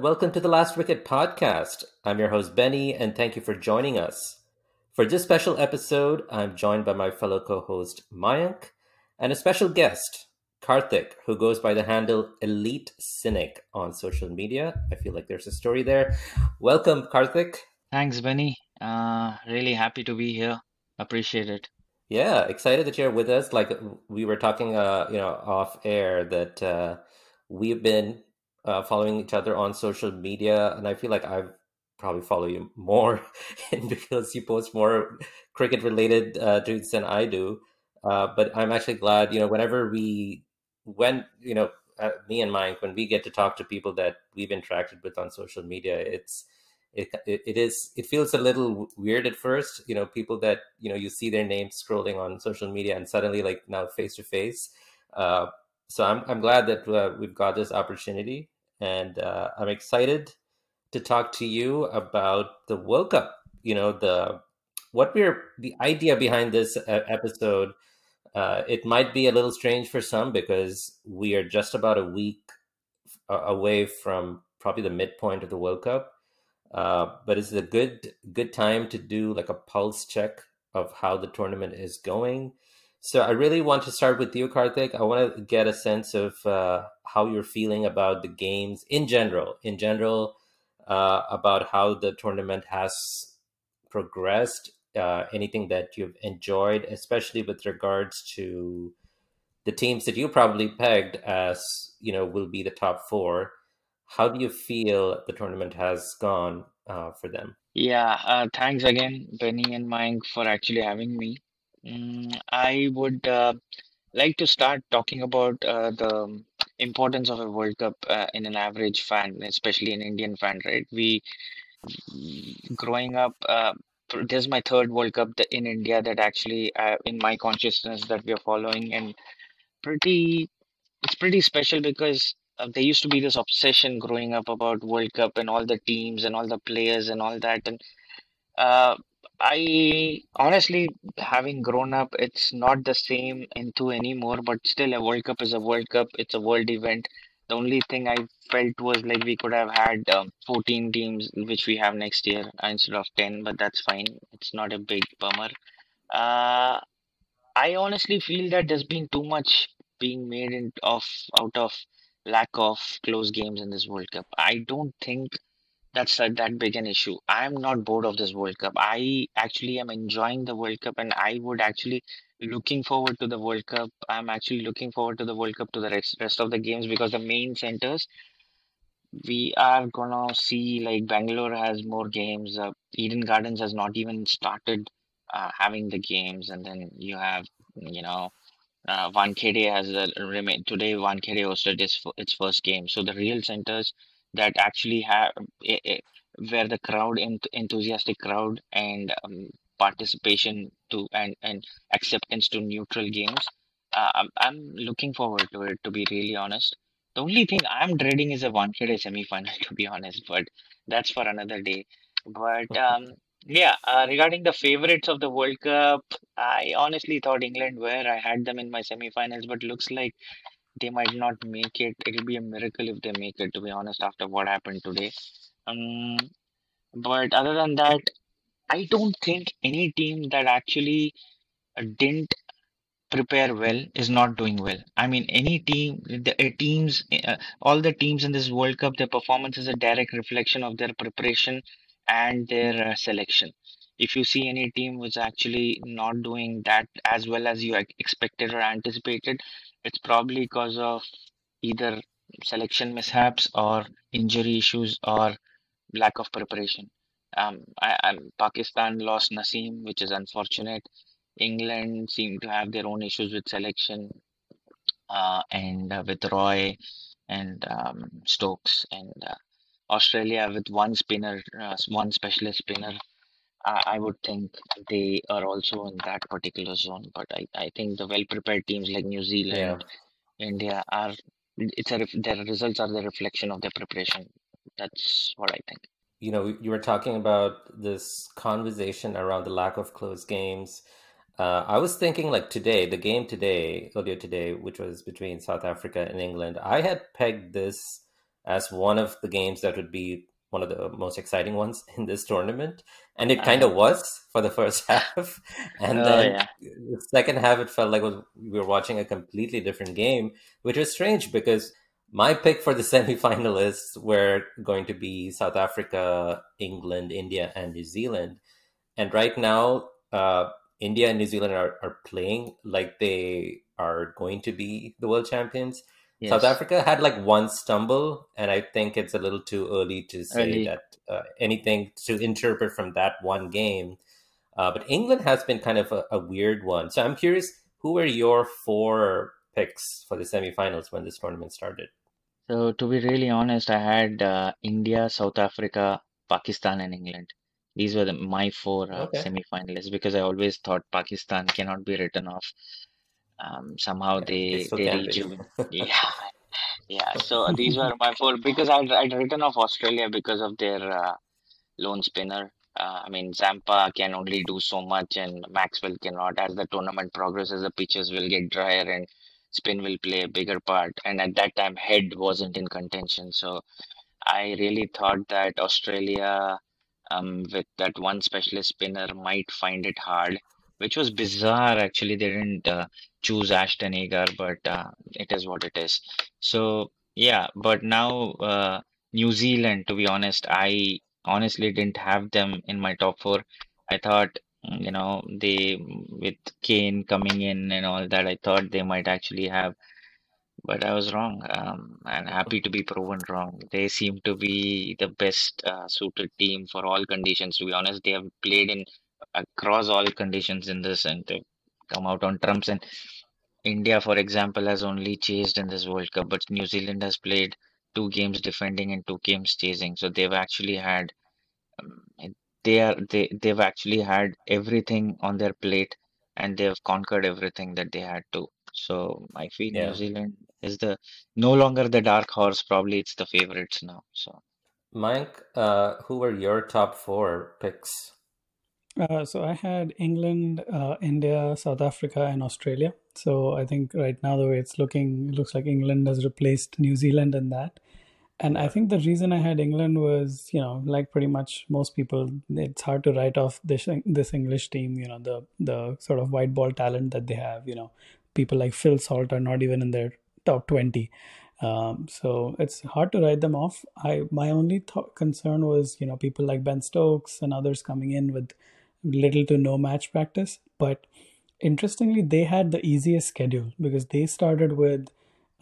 everyone. Welcome to the Last Wicket podcast. I'm your host, Benny, and thank you for joining us. For this special episode, I'm joined by my fellow co host, Mayank, and a special guest, Kartik, who goes by the handle Elite Cynic on social media. I feel like there's a story there. Welcome, Kartik. Thanks, Benny. Uh, really happy to be here. Appreciate it. Yeah, excited that you're with us. Like we were talking, uh, you know, off air that uh, we've been uh, following each other on social media, and I feel like I've probably follow you more because you post more cricket related uh, tweets than I do. Uh, but I'm actually glad, you know, whenever we, when, you know, uh, me and Mike, when we get to talk to people that we've interacted with on social media, it's, it, it, it is, it feels a little weird at first, you know, people that, you know, you see their names scrolling on social media and suddenly like now face to face. Uh, so I'm, I'm glad that uh, we've got this opportunity and uh, I'm excited to talk to you about the World Cup. You know, the what we're the idea behind this episode. Uh, it might be a little strange for some because we are just about a week away from probably the midpoint of the World Cup. Uh, but it's a good good time to do like a pulse check of how the tournament is going. So I really want to start with you, Kartik. I want to get a sense of uh, how you're feeling about the games in general. In general, uh, about how the tournament has progressed, uh, anything that you've enjoyed, especially with regards to the teams that you probably pegged as you know will be the top four. How do you feel the tournament has gone uh, for them? Yeah, uh, thanks again, Benny and Mike, for actually having me. Mm, I would uh, like to start talking about uh, the importance of a World Cup uh, in an average fan, especially an Indian fan, right? We growing up, uh, this is my third World Cup in India that actually uh, in my consciousness that we are following, and pretty, it's pretty special because uh, there used to be this obsession growing up about World Cup and all the teams and all the players and all that, and uh, I honestly, having grown up, it's not the same into anymore, but still, a World Cup is a World Cup. It's a world event. The only thing I felt was like we could have had um, 14 teams, which we have next year instead of 10, but that's fine. It's not a big bummer. Uh, I honestly feel that there's been too much being made in, of out of lack of close games in this World Cup. I don't think that's that, that big an issue. I'm not bored of this World Cup. I actually am enjoying the World Cup and I would actually looking forward to the World Cup. I'm actually looking forward to the World Cup to the rest, rest of the games because the main centers we are gonna see like Bangalore has more games. Uh, Eden Gardens has not even started uh, having the games, and then you have you know uh, Wankhede has a remain today. Wankhede hosted its its first game, so the real centers that actually have where the crowd ent- enthusiastic crowd and um, participation to and and acceptance to neutral games uh, I'm, I'm looking forward to it to be really honest. The only thing i'm dreading is a Wankhede semi-final to be honest but that's for another day. But um yeah uh, regarding the favorites of the world cup i honestly thought england were. I had them in my semi-finals but looks like they might not make it. It'll be a miracle if they make it, to be honest, after what happened today. Um, but other than that, I don't think any team that actually didn't prepare well is not doing well. I mean, any team, the uh, teams, uh, all the teams in this World Cup, their performance is a direct reflection of their preparation and their uh, selection. If you see any team was actually not doing that as well as you expected or anticipated, it's probably because of either selection mishaps or injury issues or lack of preparation. Um, I, I, Pakistan lost Naseem, which is unfortunate. England seem to have their own issues with selection uh, and uh, with Roy and um, Stokes, and uh, Australia with one spinner, uh, one specialist spinner. I I would think they are also in that particular zone. But I, I think the well prepared teams like New Zealand, yeah. India are it's a their results are the reflection of their preparation. That's what I think. You know, you were talking about this conversation around the lack of close games. Uh, I was thinking like today, the game today, earlier today, which was between South Africa and England. I had pegged this as one of the games that would be one of the most exciting ones in this tournament. And it kind of was for the first half. And oh, then yeah. the second half, it felt like we were watching a completely different game, which was strange because my pick for the semifinalists were going to be South Africa, England, India, and New Zealand. And right now, uh, India and New Zealand are, are playing like they are going to be the world champions. Yes. South Africa had like one stumble, and I think it's a little too early to say early. that uh, anything to interpret from that one game. Uh, but England has been kind of a, a, weird one. So I'm curious, who were your four picks for the semifinals when this tournament started? So to be really honest, I had uh, India, South Africa, Pakistan, and England. These were the, my four uh, okay. semifinalists because I always thought Pakistan cannot be written off. Um, somehow yeah, they they, they rejuvenate. yeah, yeah. So these were my four because I'd, I'd written off Australia because of their uh, lone spinner. Uh, I mean, Zampa can only do so much, and Maxwell cannot. As the tournament progresses, the pitches will get drier, and spin will play a bigger part. And at that time, head wasn't in contention. So I really thought that Australia, um, with that one specialist spinner, might find it hard, which was bizarre. Actually, they didn't uh, choose Ashton Agar, but uh, it is what it is. So yeah, but now uh, New Zealand, to be honest, I honestly didn't have them in my top four. I thought you know they with Kane coming in and all that I thought they might actually have but I was wrong um, and happy to be proven wrong they seem to be the best uh, suited team for all conditions to be honest they have played in across all conditions in this and they come out on trumps and India for example has only chased in this World Cup but New Zealand has played two games defending and two games chasing so they've actually had um, they are they they've actually had everything on their plate and they've conquered everything that they had to. So I feel yeah. New Zealand is the no longer the dark horse. Probably it's the favorites now. So, Mike, uh, who were your top four picks? Uh, so I had England, uh, India, South Africa, and Australia. So I think right now the way it's looking, it looks like England has replaced New Zealand in that. And I think the reason I had England was, you know, like pretty much most people, it's hard to write off this this English team. You know, the the sort of white ball talent that they have. You know, people like Phil Salt are not even in their top twenty. Um, so it's hard to write them off. I my only th- concern was, you know, people like Ben Stokes and others coming in with little to no match practice. But interestingly, they had the easiest schedule because they started with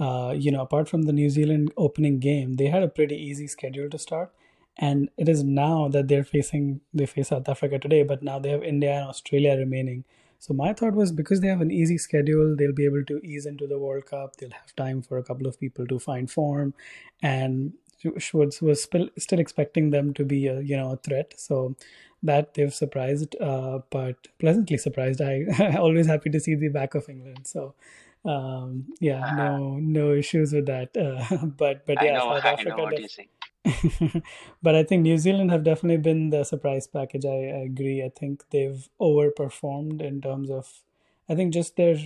uh, you know, apart from the New Zealand opening game, they had a pretty easy schedule to start. And it is now that they're facing, they face South Africa today, but now they have India and Australia remaining. So my thought was because they have an easy schedule, they'll be able to ease into the World Cup. They'll have time for a couple of people to find form, and Schwartz was still still expecting them to be a you know a threat. So that they've surprised, uh, but pleasantly surprised. I always happy to see the back of England. So um, yeah, uh, no, no issues with that. Uh, but but yeah, know, South Africa. But I think New Zealand have definitely been the surprise package. I, I agree. I think they've overperformed in terms of. I think just their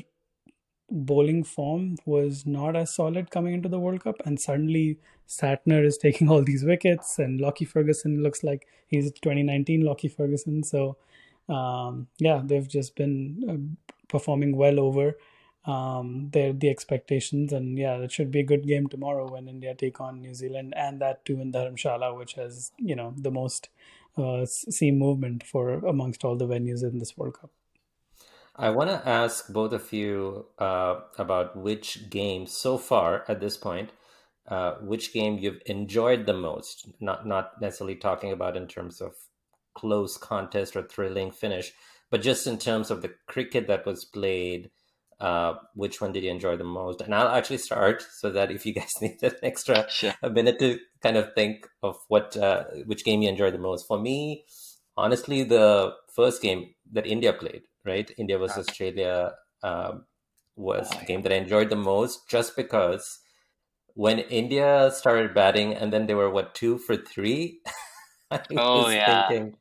bowling form was not as solid coming into the World Cup, and suddenly Santner is taking all these wickets, and Lockie Ferguson looks like he's 2019 Lockie Ferguson. So, um, yeah, they've just been uh, performing well over um, their the expectations. And yeah, it should be a good game tomorrow when India take on New Zealand, and that too in Dharamshala, which has you know the most uh, seam movement for amongst all the venues in this World Cup. I want to ask both of you uh, about which game so far at this point, uh, which game you've enjoyed the most. Not not necessarily talking about in terms of close contest or thrilling finish, but just in terms of the cricket that was played uh, which one did you enjoy the most? And I'll actually start so that if you guys need an extra sure. a minute to kind of think of what uh, which game you enjoyed the most. For me, honestly, the first game that India played, right, India versus. Australia, um, was the game that I enjoyed the most, just because when India started batting and then they were what two for three. I oh was yeah. thinking,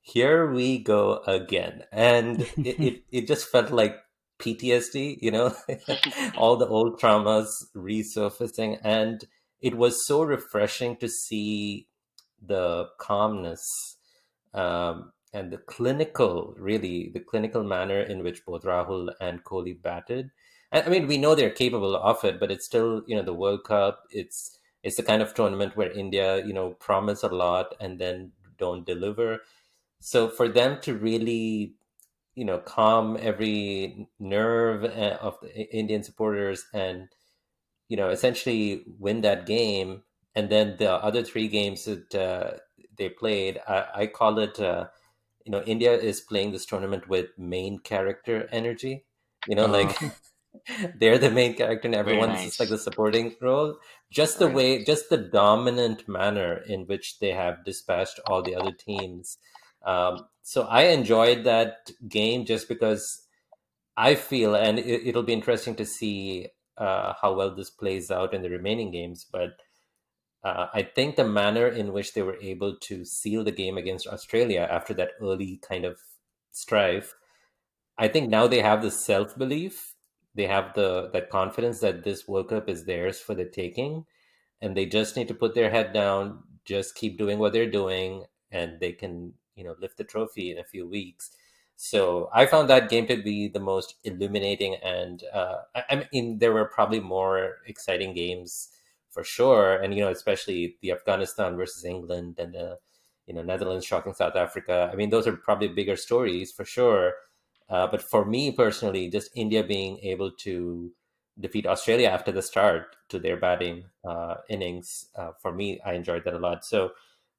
here we go again, and it, it it just felt like PTSD, you know, all the old traumas resurfacing. And it was so refreshing to see the calmness um, and the clinical, really, the clinical manner in which both Rahul and Kohli batted. I mean, we know they're capable of it, but it's still, you know, the World Cup. It's it's the kind of tournament where India, you know, promise a lot and then don't deliver. So for them to really, you know, calm every nerve eh, of the Indian supporters and, you know, essentially win that game, and then the other three games that uh, they played, I, I call it, uh, you know, India is playing this tournament with main character energy. You know, like Oh, they're the main character and very everyone's just like the supporting role. Just the Very way, just the dominant manner in which they have dispatched all the other teams. Um, so I enjoyed that game just because I feel, and it, it'll be interesting to see uh, how well this plays out in the remaining games. But uh, I think the manner in which they were able to seal the game against Australia after that early kind of strife, I think now they have the self belief, they have the that confidence that this World Cup is theirs for the taking, and they just need to put their head down, just keep doing what they're doing, and they can you know lift the trophy in a few weeks. So I found that game to be the most illuminating, and uh, I, I mean there were probably more exciting games for sure, and you know especially the Afghanistan versus England and the you know Netherlands shocking South Africa. I mean those are probably bigger stories for sure. Uh, but for me personally, just India being able to defeat Australia after the start to their batting uh, innings, uh, for me, I enjoyed that a lot. So,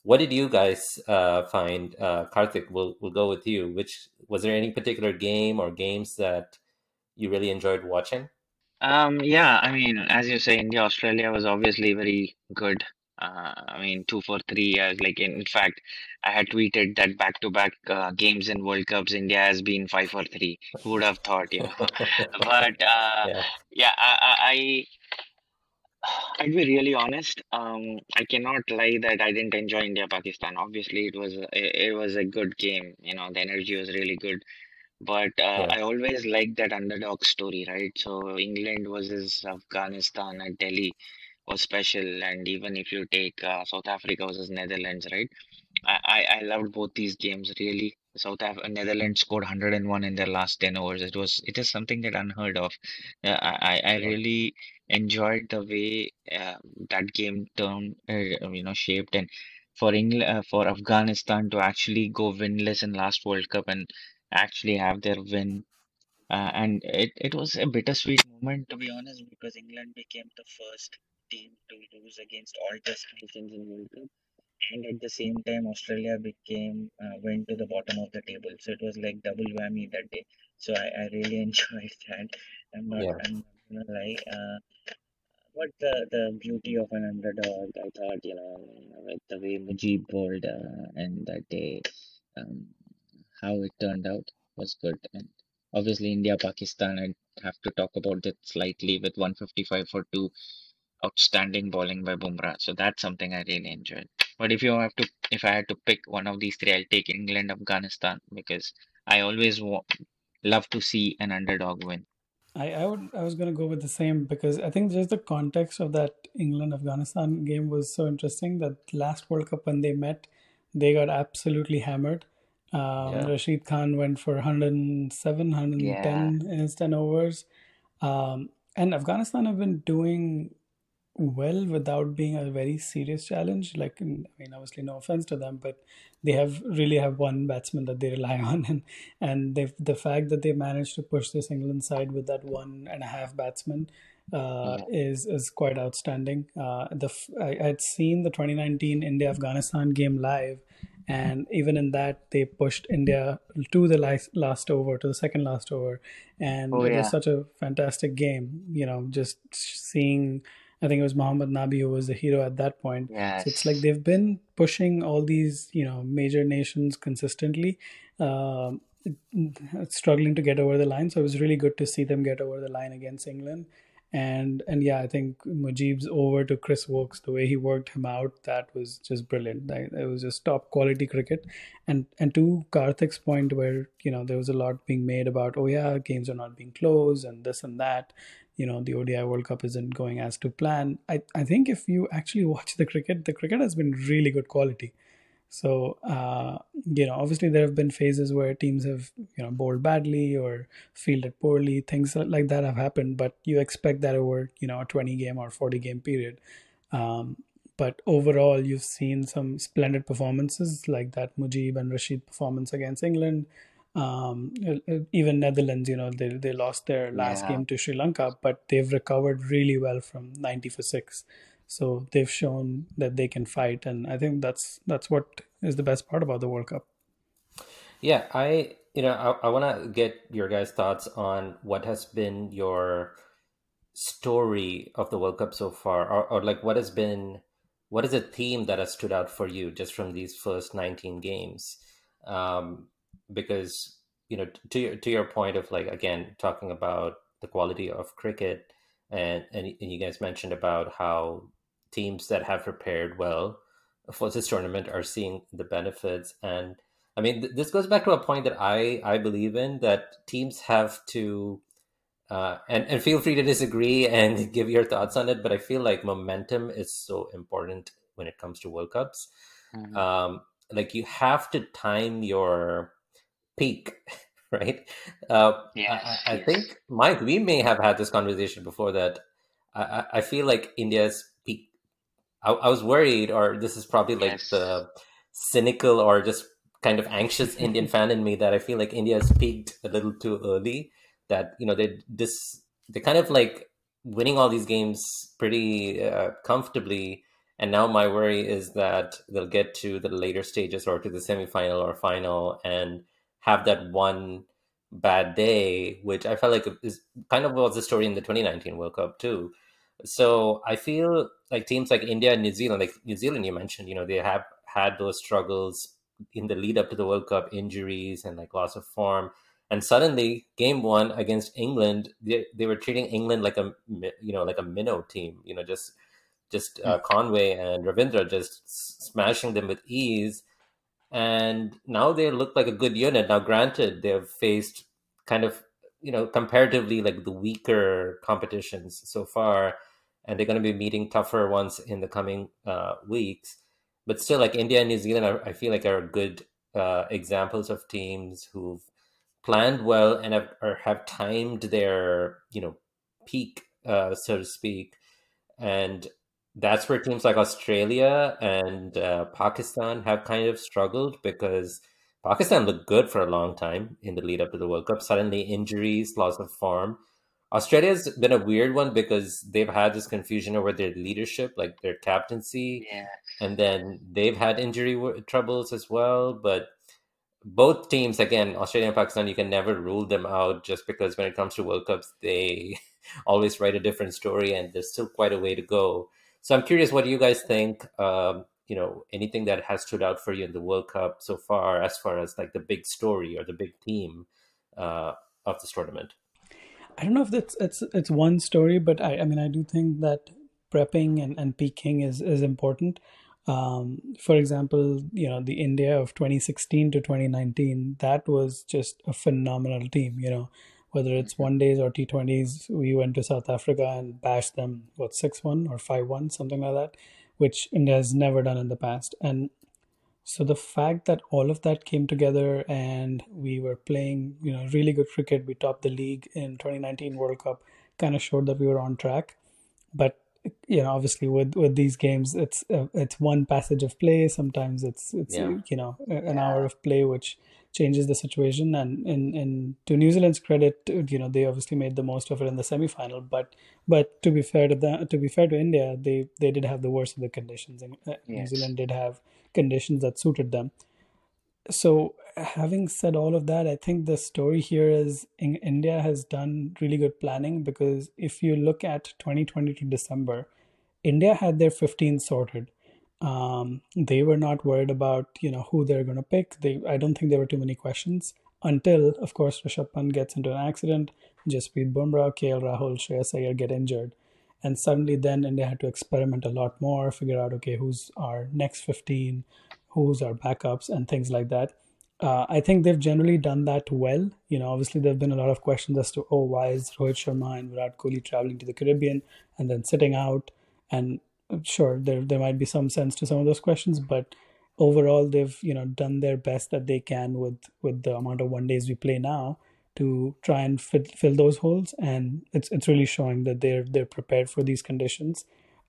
what did you guys uh, find? Uh, Kartik, we'll, we'll go with you. Which was there any particular game or games that you really enjoyed watching? Um, yeah, I mean, as you say, India, Australia was obviously very good. Uh, I mean, two for three. I was like, in, in fact, I had tweeted that back-to-back uh, games in World Cups, India has been five for three. Who would have thought, you know? But uh, yeah, yeah, I, I, I'd be really honest. Um, I cannot lie that I didn't enjoy India-Pakistan. Obviously, it was it, it was a good game. You know, the energy was really good. But uh, yeah, I always like that underdog story, right? So England versus Afghanistan at Delhi was special, and even if you take uh, South Africa versus Netherlands, right? I, I I loved both these games really. South Af Netherlands scored 101 in their last 10 overs. It was it is something that unheard of. Uh, I I I yeah, really enjoyed the way uh, that game turned, uh, you know, shaped, and for England, uh, for Afghanistan to actually go winless in last World Cup and actually have their win. Uh, and it, it was a bittersweet moment, to be honest, because England became the first team to lose against all test nations in World Cup. And at the same time, Australia became uh, went to the bottom of the table. So it was like double whammy that day. So I, I really enjoyed that. I'm not yeah, I'm not gonna lie. Uh, but the the beauty of an underdog, I thought, you know, with the way Mujib bowled uh, and that day, um, how it turned out was good. And obviously, India Pakistan, I'd have to talk about that slightly with 155 for two outstanding bowling by Bumrah. So that's something I really enjoyed. But if you have to, if I had to pick one of these three, I'll take England, Afghanistan because I always wa love to see an underdog win. I, I would I was gonna go with the same because I think just the context of that England Afghanistan game was so interesting that last World Cup when they met, they got absolutely hammered. Um, yeah, Rashid Khan went for 107, Yeah. 110 in his 10 overs. Um, and Afghanistan have been doing well without being a very serious challenge. Like, I mean, obviously, no offense to them, but they have really have one batsman that they rely on, and and they the fact that they managed to push this England side with that one and a half batsman uh, Yeah. is is quite outstanding. Uh, the I, had seen the 2019 India Afghanistan game live. And even in that, they pushed India to the last, last over, to the second last over, and Oh it was such a fantastic game. You know, just seeing I think it was mohammad Nabi who was the hero at that point. So it's like they've been pushing all these, you know, major nations consistently, um, struggling to get over the line. So it was really good to see them get over the line against England. And and yeah, I think Mujib's over to Chris Woakes, the way he worked him out, that was just brilliant. It was just top quality cricket. And and to Kartik's point, where you know there was a lot being made about, oh yeah, games are not being closed and this and that you know the ODI World Cup isn't going as to plan. I I think if you actually watch the cricket, the cricket has been really good quality. So uh, you know, obviously there have been phases where teams have you know bowled badly or fielded poorly. Things like that have happened, but you expect that over you know a twenty game or forty game period. Um, but overall, you've seen some splendid performances like that Mujib and Rashid performance against England. Um, even Netherlands, you know, they they lost their last Yeah. game to Sri Lanka, but they've recovered really well from ninety for six. So they've shown that they can fight, and I think that's that's what is the best part about the World Cup. Yeah, I you know I, I want to get your guys' thoughts on what has been your story of the World Cup so far, or, or like what has been what is a theme that has stood out for you just from these first 19 games? Um, because you know to your to your point of like again talking about the quality of cricket, and and, and you guys mentioned about how teams that have prepared well for this tournament are seeing the benefits and I mean, th- this goes back to a point that I I believe in that teams have to, uh, and and feel free to disagree and give your thoughts on it. But I feel like momentum is so important when it comes to World Cups. Mhm. Um, like you have to time your peak, right? Uh, I, Yes, I I yes. think Mike, we may have had this conversation before that. I, I feel like India's. I, I was worried, or this is probably like Yes. the cynical or just kind of anxious Indian fan in me that I feel like India has peaked a little too early. That you know they this they kind of like winning all these games pretty uh, comfortably, and now my worry is that they'll get to the later stages or to the semifinal or final and have that one bad day, which I felt like is kind of was the story in the 2019 World Cup too. So I feel like teams like India and New Zealand, like New Zealand, you mentioned, you know, they have had those struggles in the lead up to the World Cup, injuries and like loss of form. And suddenly, game one against England, they, they were treating England like a you know like a minnow team. You know, just just uh, Conway and Ravindra just smashing them with ease. And now they look like a good unit. Now, granted, they've faced kind of you know comparatively like the weaker competitions so far, and they're going to be meeting tougher ones in the coming uh, weeks. But still, like India and New Zealand, are, I feel like are good uh, examples of teams who've planned well and have have timed their you know peak, uh, so to speak, and that's where teams like Australia and uh, Pakistan have kind of struggled because Pakistan looked good for a long time in the lead up to the World Cup. Suddenly, injuries, loss of form. Australia's been a weird one because they've had this confusion over their leadership, like their captaincy, Yeah. and then they've had injury w- troubles as well. But both teams, again, Australia and Pakistan, you can never rule them out just because when it comes to World Cups, they always write a different story, and there's still quite a way to go. So I'm curious, what do you guys think? Um, you know, anything that has stood out for you in the World Cup so far, as far as like the big story or the big theme uh, of this tournament? I don't know if that's it's it's one story, but I, I mean I do think that prepping and, and peaking is is important. Um, for example, you know, the India of 2016 to 2019, that was just a phenomenal team, you know, whether it's one days or T20s, we went to South Africa and bashed them, what, 6-1 or 5-1, something like that, which India has never done in the past. And so the fact that all of that came together and we were playing, you know, really good cricket, we topped the league in 2019 World Cup, kind of showed that we were on track. But you know, obviously with with these games, it's uh, it's one passage of play. Sometimes it's it's Yeah. you know an Yeah. hour of play which changes the situation. And in in to New Zealand's credit, you know, they obviously made the most of it in the semi-final. But but to be fair to that, to be fair to India, they they did have the worst of the conditions, and uh, New Zealand did have conditions that suited them. So, having said all of that, I think the story here is in India has done really good planning because if you look at 2020 to December, India had their 15 sorted. Um, they were not worried about you know who they're going to pick. They I don't think there were too many questions until, of course, Rishabh Pant gets into an accident. Jasprit Bumrah, KL Rahul, Shreyas Iyer get injured, and suddenly then India had to experiment a lot more, figure out okay who's our next 15, who's our backups, and things like that. uh, I think they've generally done that well. You know, obviously there have been a lot of questions as to, oh, why is Rohit Sharma and Virat Kohli traveling to the Caribbean and then sitting out? And sure, there there might be some sense to some of those questions, but overall they've you know done their best that they can with with the amount of one days we play now to try and fit, fill those holes, and it's it's really showing that they're they're prepared for these conditions.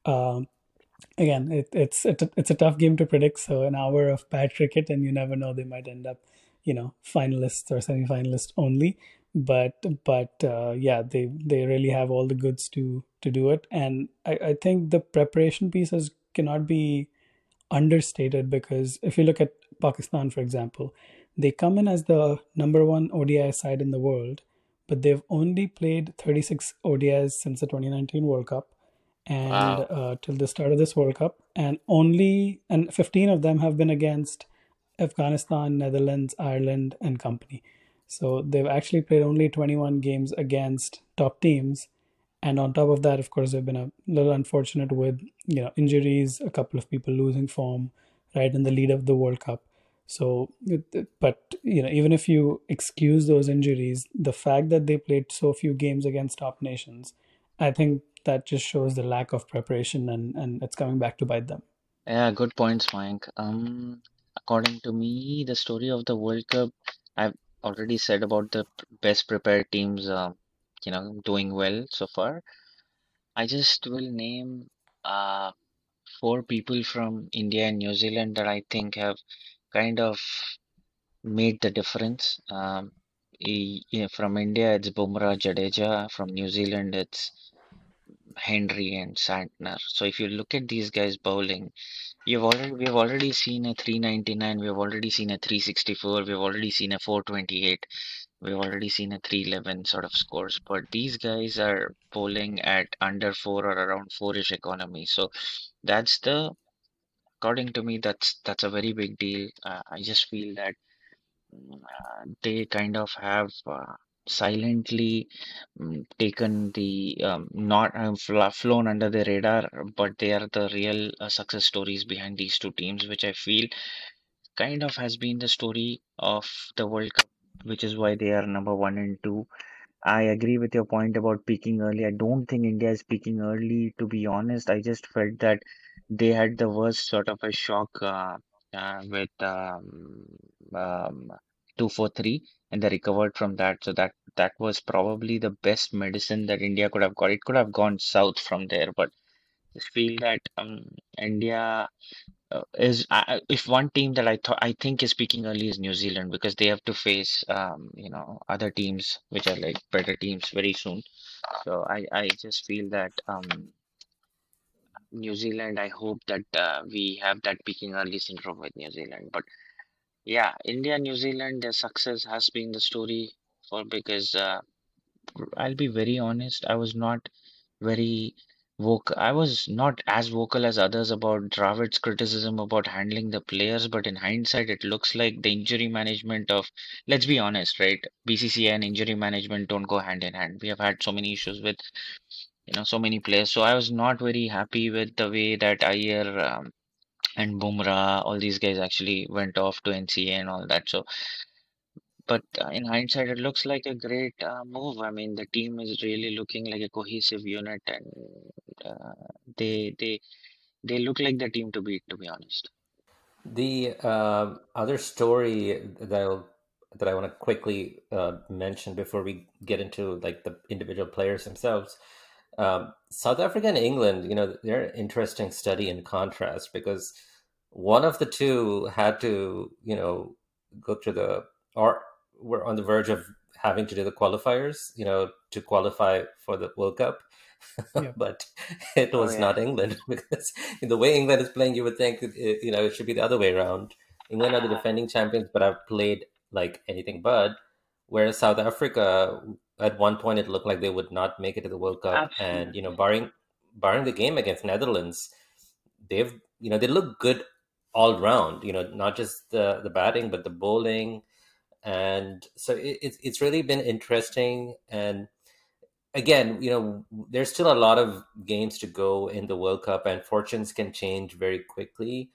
Um, again, it, it's it, it's a tough game to predict. So an hour of bad cricket, and you never know they might end up, you know, finalists or semi-finalists only. But but uh, yeah, they they really have all the goods to to do it, and I, I think the preparation pieces cannot be understated because if you look at Pakistan, for example, they come in as the number one ODI side in the world, but they've only played 36 ODIs since the 2019 World Cup and wow. uh, till the start of this World Cup, and only and 15 of them have been against Afghanistan, Netherlands, Ireland, and company. So they've actually played only 21 games against top teams, and on top of that, of course, they've been a little unfortunate with you know injuries, a couple of people losing form right in the lead of the World Cup. So, but you know, even if you excuse those injuries, the fact that they played so few games against top nations, I think that just shows the lack of preparation and and it's coming back to bite them. Yeah, good points, Mike. Um, according to me, the story of the World Cup, I've already said about the best prepared teams, uh, you know, doing well so far. I just will name uh, four people from India and New Zealand that I think have kind of made the difference. Um, he, yeah, from India, it's Bumrah Jadeja. From New Zealand, it's Henry and Santner. So if you look at these guys bowling, you've already we've already seen a 399, we've already seen a 364, we've already seen a 428, we've already seen a 311 sort of scores. But these guys are polling at under four or around four-ish economy. So that's the according to me that's that's a very big deal. Uh, I just feel that uh, they kind of have uh, silently um, taken the um, not uh, flown under the radar, but they are the real uh, success stories behind these two teams, which I feel kind of has been the story of the World Cup, which is why they are number one and two. I agree with your point about peaking early. I don't think India is peaking early, to be honest. I just felt that they had the worst sort of a shock uh, uh, with um, um, 243 and they recovered from that. So that that was probably the best medicine that India could have got. It could have gone south from there, but I feel that um, India uh, is uh, if one team that I thought I think is speaking early is New Zealand because they have to face um, you know other teams which are like better teams very soon. So I I just feel that um, New Zealand. I hope that uh, we have that peaking early syndrome with New Zealand, but yeah, India, New Zealand, their success has been the story for because uh, I'll be very honest, I was not very vocal. I was not as vocal as others about Dravid's criticism about handling the players, but in hindsight, it looks like the injury management of, let's be honest, right? BCCI and injury management don't go hand in hand. We have had so many issues with, you know, so many players. So I was not very happy with the way that Iyer um, and Bumrah, all these guys actually went off to NCA and all that. So, but uh, in hindsight, it looks like a great uh, move. I mean, the team is really looking like a cohesive unit, and uh, they they they look like the team to beat. To be honest. The uh, other story that I'll, that I want to quickly uh, mention before we get into like the individual players themselves um, South Africa and England, you know, they're an interesting study in contrast because one of the two had to, you know, go through the or were on the verge of having to do the qualifiers, you know, to qualify for the World Cup. Yeah. but it oh, was oh, yeah. not England because the way England is playing, you would think, it, you know, it should be the other way around. England are the defending champions, but have played like anything but. Whereas South Africa at one point it looked like they would not make it to the World Cup, Absolutely. and you know, barring barring the game against Netherlands, they've you know they look good all round. You know, not just the the batting but the bowling, and so it, it's it's really been interesting. And again, you know, there's still a lot of games to go in the World Cup, and fortunes can change very quickly.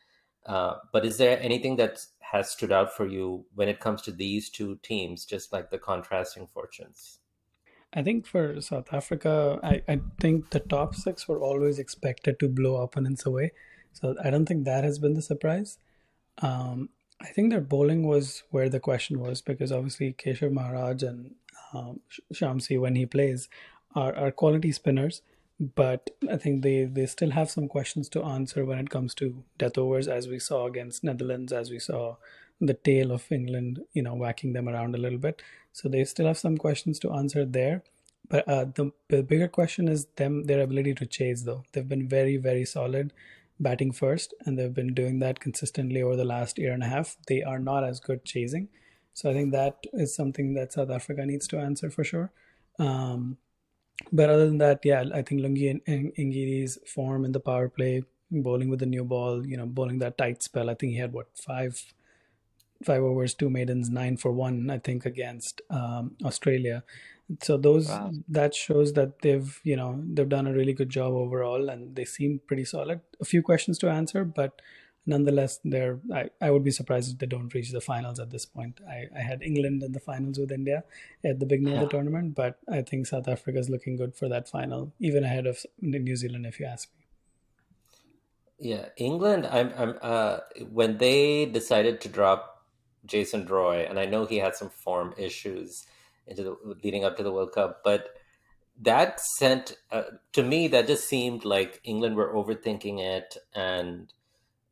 Uh, but is there anything that has stood out for you when it comes to these two teams, just like the contrasting fortunes? I think for South Africa, I, I think the top six were always expected to blow opponents away. So I don't think that has been the surprise. Um, I think their bowling was where the question was because obviously Keshav Maharaj and um, Shamsi, when he plays, are, are quality spinners. But I think they, they still have some questions to answer when it comes to death overs, as we saw against Netherlands, as we saw the tail of England, you know, whacking them around a little bit. So they still have some questions to answer there. But uh, the, the bigger question is them their ability to chase though. They've been very very solid batting first, and they've been doing that consistently over the last year and a half. They are not as good chasing, so I think that is something that South Africa needs to answer for sure. Um, but other than that, yeah, I think Lungi Ngidi's form in the power play, bowling with the new ball, you know, bowling that tight spell. I think he had what five five overs, two maidens, nine for one, I think, against um, Australia. So those Wow. that shows that they've you know they've done a really good job overall, and they seem pretty solid. A few questions to answer, but nonetheless, they're. I, I would be surprised if they don't reach the finals at this point. I, I had England in the finals with India at the beginning of the tournament, but I think South Africa is looking good for that final, even ahead of New Zealand, if you ask me. Yeah, England. I'm. I'm. Uh, when they decided to drop Jason Roy, and I know he had some form issues into the leading up to the World Cup, but that sent uh, to me that just seemed like England were overthinking it and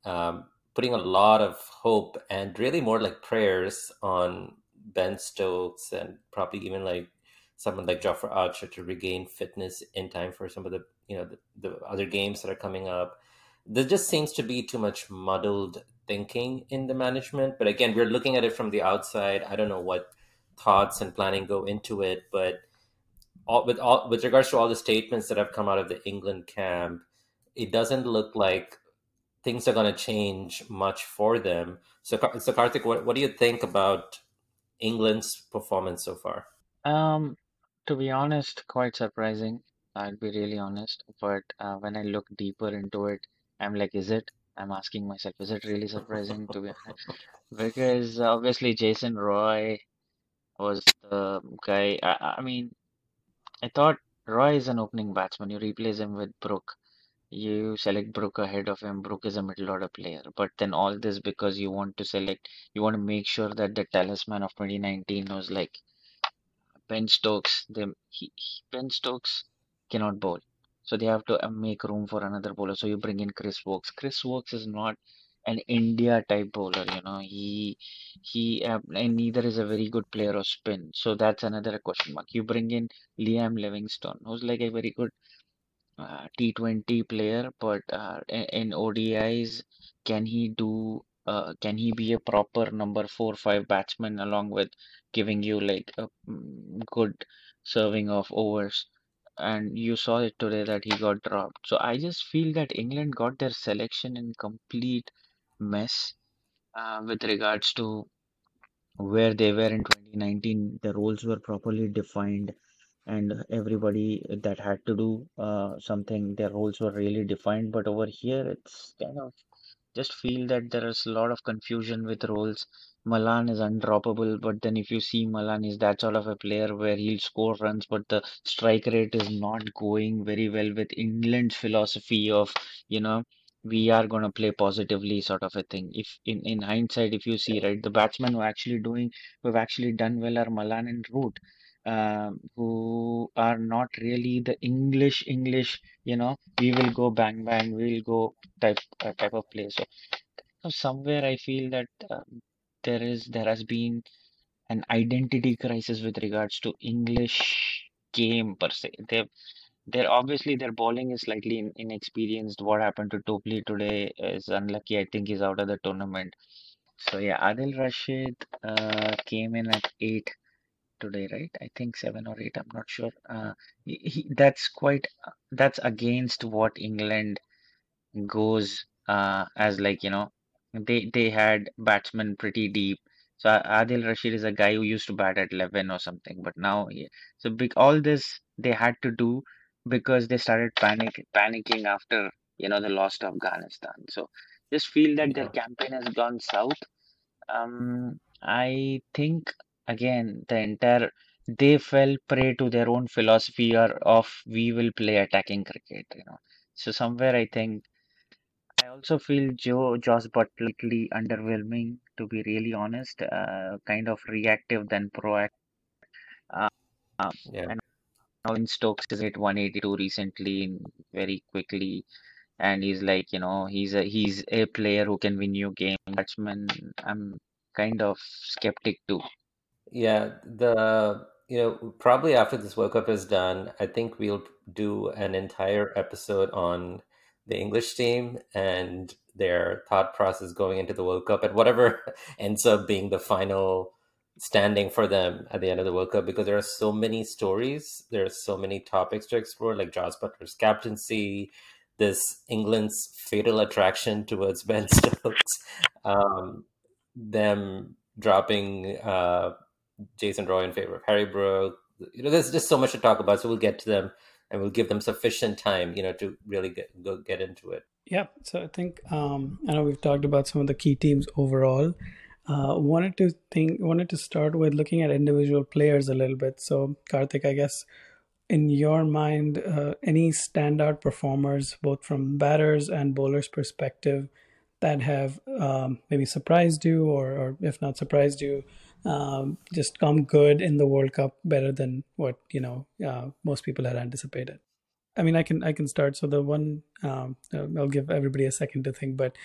um, putting a lot of hope and really more like prayers on Ben Stokes and probably even like someone like Jofra Archer to regain fitness in time for some of the you know the, the other games that are coming up. There just seems to be too much muddled thinking in the management. But again, we're looking at it from the outside. I don't know what thoughts and planning go into it, but all, with all with regards to all the statements that have come out of the England camp, it doesn't look like things are going to change much for them. So, so Kartik, what, what do you think about England's performance so far? Um, to be honest, quite surprising. I'll be really honest. But uh, when I look deeper into it, I'm like, is it? I'm asking myself, is it really surprising to be honest? Because obviously Jason Roy was the guy. I, I mean, I thought Roy is an opening batsman. You replace him with Brook. You select Brook ahead of him. Brook is a middle order player. But then all this because you want to select, you want to make sure that the talisman of 2019 was like Ben Stokes. They, he, he, Ben Stokes cannot bowl. So they have to uh, make room for another bowler. So you bring in Chris Woakes. Chris Woakes is not an India type bowler, you know. He he uh, and neither is a very good player of spin. So that's another question mark. You bring in Liam Livingstone, who's like a very good uh, T20 player, but uh, in, in ODIs, can he do? Uh, can he be a proper number four, five batsman along with giving you like a mm, good serving of overs? And you saw it today that he got dropped. So I just feel that England got their selection in complete mess uh, with regards to where they were in 2019. The roles were properly defined, and everybody that had to do uh, something, their roles were really defined. But over here, it's kind of just feel that there is a lot of confusion with roles. Malan is undroppable, but then if you see Malan is that sort of a player where he'll score runs, but the strike rate is not going very well with England's philosophy of, you know, we are going to play positively sort of a thing. If in, in hindsight, if you see, right, the batsmen who are actually doing, who have actually done well are Malan and Root, um, who are not really the English English, you know, we will go bang bang, we'll go type uh, type of play. So so somewhere I feel that um, there is there has been an identity crisis with regards to English game per se. They've they're obviously their bowling is slightly in, inexperienced. What happened to Topley today is unlucky. I think he's out of the tournament. So yeah, Adil Rashid uh, came in at eight today, right? I think seven or eight. I'm not sure. Uh, he, that's quite that's against what England goes uh, as like you know they they had batsmen pretty deep. So A- Adil Rashid is a guy who used to bat at 11 or something, but now he, so big all this they had to do because they started panic panicking after you know the loss to Afghanistan. So just feel that their campaign has gone south. Um, I think again the entire they fell prey to their own philosophy or of we will play attacking cricket, you know. So somewhere I think also feel Joe Josh Buttler slightly underwhelming, to be really honest. Uh, kind of reactive than proactive. Uh, Yeah. and now in Stokes is hit 182 recently very quickly, and he's like, you know, he's a he's a player who can win you game. Batsman, I'm kind of skeptic too. Yeah, the you know probably after this World Cup is done, I think we'll do an entire episode on the English team and their thought process going into the World Cup and whatever ends up being the final standing for them at the end of the World Cup because there are so many stories, there are so many topics to explore, like Josh Buttler's captaincy, this England's fatal attraction towards Ben Stokes, um, them dropping uh, Jason Roy in favor of Harry Brook. You know, there's just so much to talk about, so we'll get to them and we'll give them sufficient time, you know, to really get go get into it. Yeah, so I think um, I know we've talked about some of the key teams overall. Uh, wanted to think, wanted to start with looking at individual players a little bit. So, Kartik, I guess in your mind, uh, any standout performers, both from batters and bowlers' perspective, that have um, maybe surprised you, or, or if not surprised you, um, just come good in the World Cup, better than what you know uh, most people had anticipated. I mean, I can I can start. So the one um, I'll give everybody a second to think, but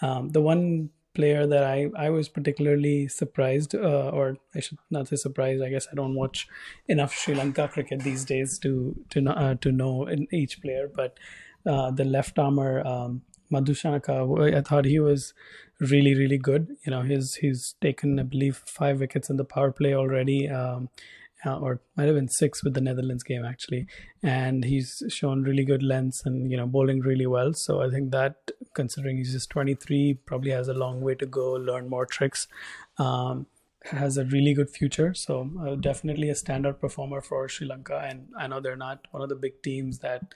um, the one player that I I was particularly surprised, uh, or I should not say surprised. I guess I don't watch enough Sri Lanka cricket these days to to uh, to know each player, but uh, the left armer Madushanka, I thought he was really really good. You know, he's he's taken I believe five wickets in the power play already. Um, uh, or might have been six with the Netherlands game actually, and he's shown really good lengths and you know bowling really well. So I think that considering he's just 23, probably has a long way to go, learn more tricks. Um, has a really good future, so uh, definitely a standout performer for Sri Lanka. And I know they're not one of the big teams that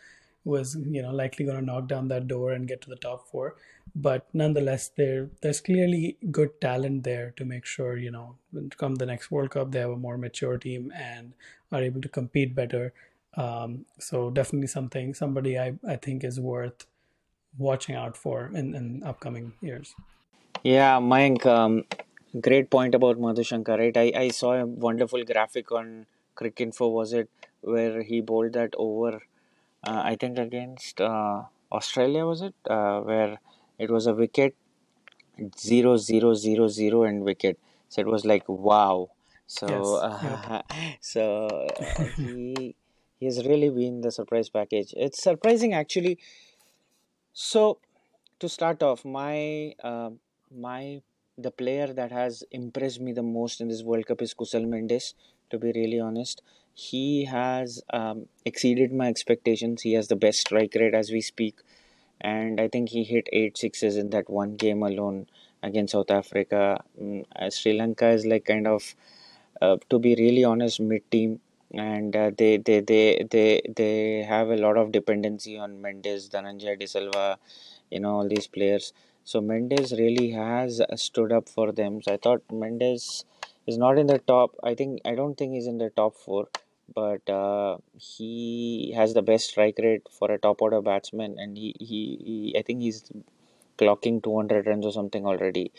was you know likely going to knock down that door and get to the top four. But nonetheless there there's clearly good talent there to make sure you know come the next world cup they have a more mature team and are able to compete better. Um, so definitely something somebody I, I think is worth watching out for in, in upcoming years. Yeah, Mayank, um, great point about Madushanka, right? I, I saw a wonderful graphic on Cricinfo, was it, where he bowled that over, I think against uh, Australia, was it? Uh, where it was a wicket, zero, zero, zero, zero, and wicket. So it was like, wow. So, yes yep uh, so uh, he he has really been the surprise package. It's surprising actually. So to start off, my uh, my the player that has impressed me the most in this World Cup is Kusal Mendis. To be really honest, he has um, exceeded my expectations. He has the best strike rate as we speak, and I think he hit eight sixes in that one game alone against South Africa. Mm, uh, Sri Lanka is like kind of, uh, to be really honest, mid team. And uh, they, they they they they have a lot of dependency on Mendis, Dhananjaya De Silva, you know all these players. So Mendis really has uh, stood up for them. So I thought Mendis is not in the top. I think I don't think he's in the top four, but uh, he has the best strike rate for a top order batsman, and he, he, he I think he's clocking 200 runs or something already.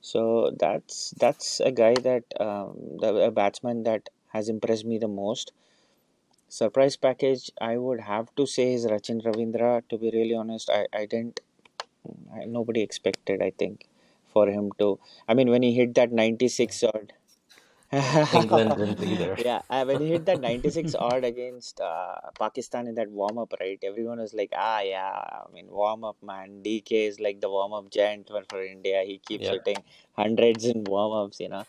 So that's that's a guy that um, a batsman that has impressed me the most. Surprise package, I would have to say is Rachin Ravindra. To be really honest, I, I didn't I, nobody expected, I think, for him to. I mean, when he hit that 96 odd. England didn't either. yeah, when he hit that 96 odd against uh, Pakistan in that warm up, right? Everyone was like, ah, yeah, I mean, warm up, man. DK is like the warm up giant for, for India. He keeps hitting hundreds in warm ups, you know.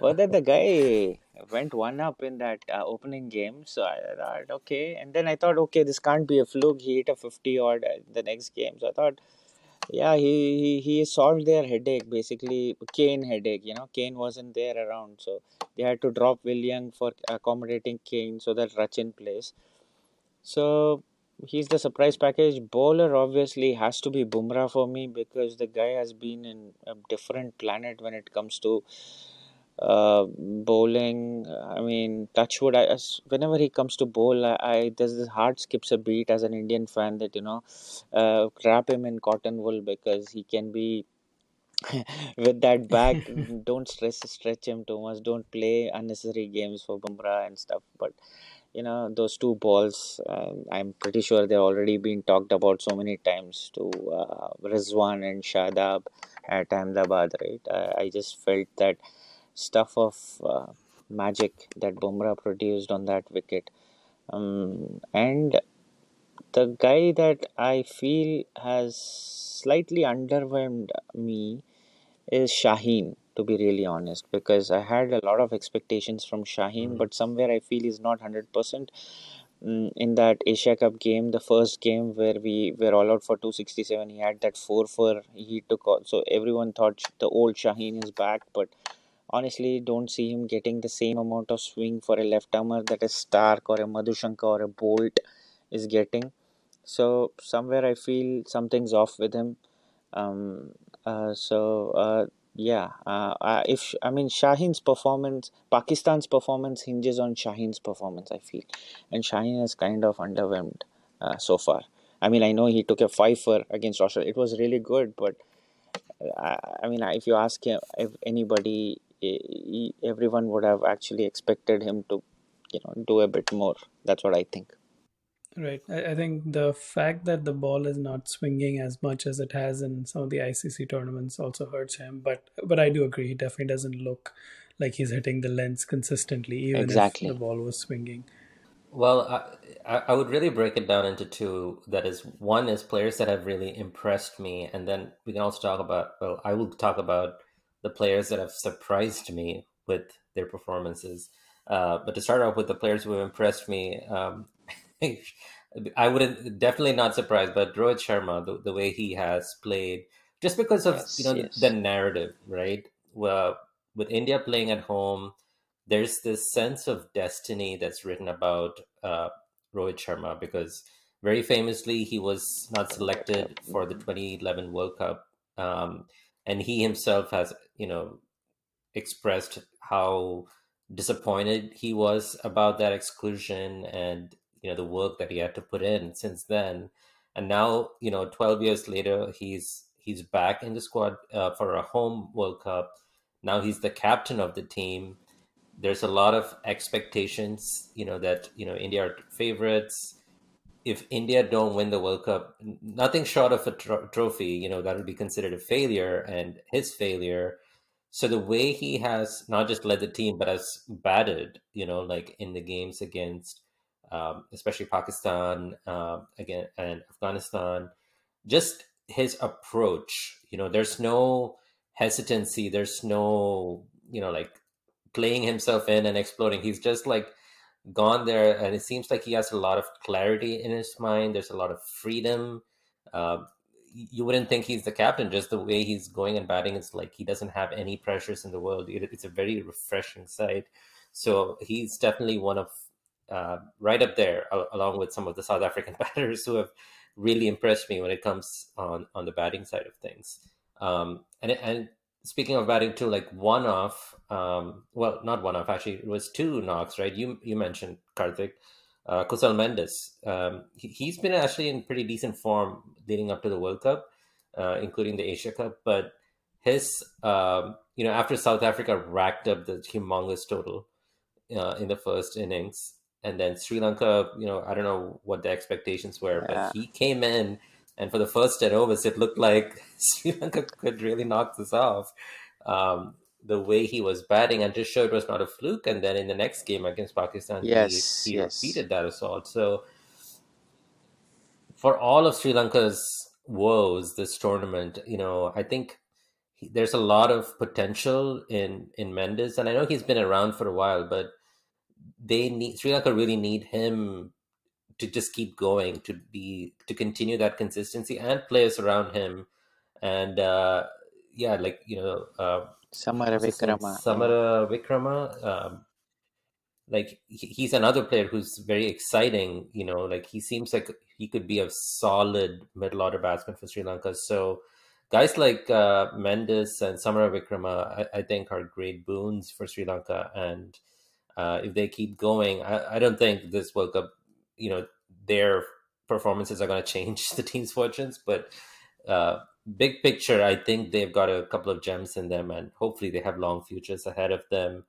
But then the guy went one up in that uh, opening game. So I thought, okay. And then I thought, okay, this can't be a fluke. He hit a 50 odd uh, the next game. So I thought, yeah, he, he, he solved their headache, basically, Kane headache. You know, Kane wasn't there around. So they had to drop William for accommodating Kane so that Rachin plays. So he's the surprise package. Bowler obviously has to be Bumrah for me because the guy has been in a different planet when it comes to uh, bowling. I mean, touchwood. I, whenever he comes to bowl, I, I there's this heart skips a beat as an Indian fan that you know, uh, wrap him in cotton wool because he can be with that back. don't stress stretch him too much. Don't play unnecessary games for Bumrah and stuff. But you know those two balls um, i'm pretty sure they've already been talked about so many times to uh, rizwan and shadab at ahmedabad right I, I just felt that stuff of uh, magic that bumrah produced on that wicket um, and the guy that i feel has slightly underwhelmed me is Shaheen, to be really honest, because I had a lot of expectations from Shaheen, Mhm. but somewhere I feel he's not 100%. Mm, in that Asia Cup game, the first game where we were all out for 267, he had that 4 for he took all, so everyone thought the old Shaheen is back, but honestly, don't see him getting the same amount of swing for a left armer that a Stark or a Madushanka or a Bolt is getting. So somewhere I feel something's off with him. Um, uh, so uh, yeah, uh, if I mean Shaheen's performance, Pakistan's performance hinges on Shaheen's performance. I feel, and Shaheen has kind of underwhelmed uh, so far. I mean, I know he took a five for against Australia. It was really good, but uh, I mean, if you ask him, if anybody, he- everyone would have actually expected him to, you know, do a bit more. That's what I think. Right. I, I think the fact that the ball is not swinging as much as it has in some of the ICC tournaments also hurts him. But but I do agree, he definitely doesn't look like he's hitting the lens consistently, even if the ball was swinging. Well, I, I I would really break it down into two. That is, one is players that have really impressed me, and then we can also talk about. Well, I will talk about the players that have surprised me with their performances. Uh, but to start off with the players who have impressed me, um, I wouldn't definitely not surprised, but Rohit Sharma, the, the way he has played, just because of you Yes, know the, the narrative, right? Well, with India playing at home, there's this sense of destiny that's written about uh, Rohit Sharma because very famously he was not selected for the 2011 World Cup, um, and he himself has you know expressed how disappointed he was about that exclusion and you know the work that he had to put in since then. And now you know 12 years later he's he's back in the squad uh, for a home world cup. Now he's the captain of the team. There's a lot of expectations you know that you know india are favorites. If india don't win the world cup nothing short of a tro- trophy you know that would be considered a failure and his failure so the way he has not just led the team, but has batted, you know, like in the games against, um, especially Pakistan, uh, again, and Afghanistan, just his approach, you know, there's no hesitancy, there's no, you know, like playing himself in and exploding. He's just like gone there, and it seems like he has a lot of clarity in his mind. There's a lot of freedom. Uh, you wouldn't think he's the captain just the way he's going and batting it's like he doesn't have any pressures in the world. It's a very refreshing sight. So he's definitely one of uh, right up there along with some of the south african batters who have really impressed me when it comes on on the batting side of things. Um, and and speaking of batting too like one off um, well not one off actually it was two knocks right? You you mentioned Kartik uh, Kusal Mendis. Um, he, has been actually in pretty decent form leading up to the World Cup, uh, including the Asia Cup. But his, um, you know, after South Africa racked up the humongous total uh, in the first innings, and then Sri Lanka, you know, I don't know what the expectations were, Yeah. but he came in, and for the first 10 overs, it looked like Sri Lanka could really knock this off. Um, the way he was batting and just showed it was not a fluke. And then in the next game against Pakistan, Yes, he, he yes. repeated that assault. So for all of Sri Lanka's woes this tournament, you know, I think he, there's a lot of potential in in Mendis, and I know he's been around for a while, but they need Sri Lanka really need him to just keep going to be to continue that consistency and players around him and uh yeah like you know uh Samara? Vikrama. Samara Vikrama. Um, like he's another player who's very exciting. You know, like he seems like he could be a solid middle order batsman for Sri Lanka. So guys like uh, Mendis and Samarawickrama, I, I, think, are great boons for Sri Lanka. And uh, if they keep going, I, I, don't think this World Cup, you know, their performances are going to change the team's fortunes. But uh, big picture, I think they've got a couple of gems in them, and hopefully they have long futures ahead of them.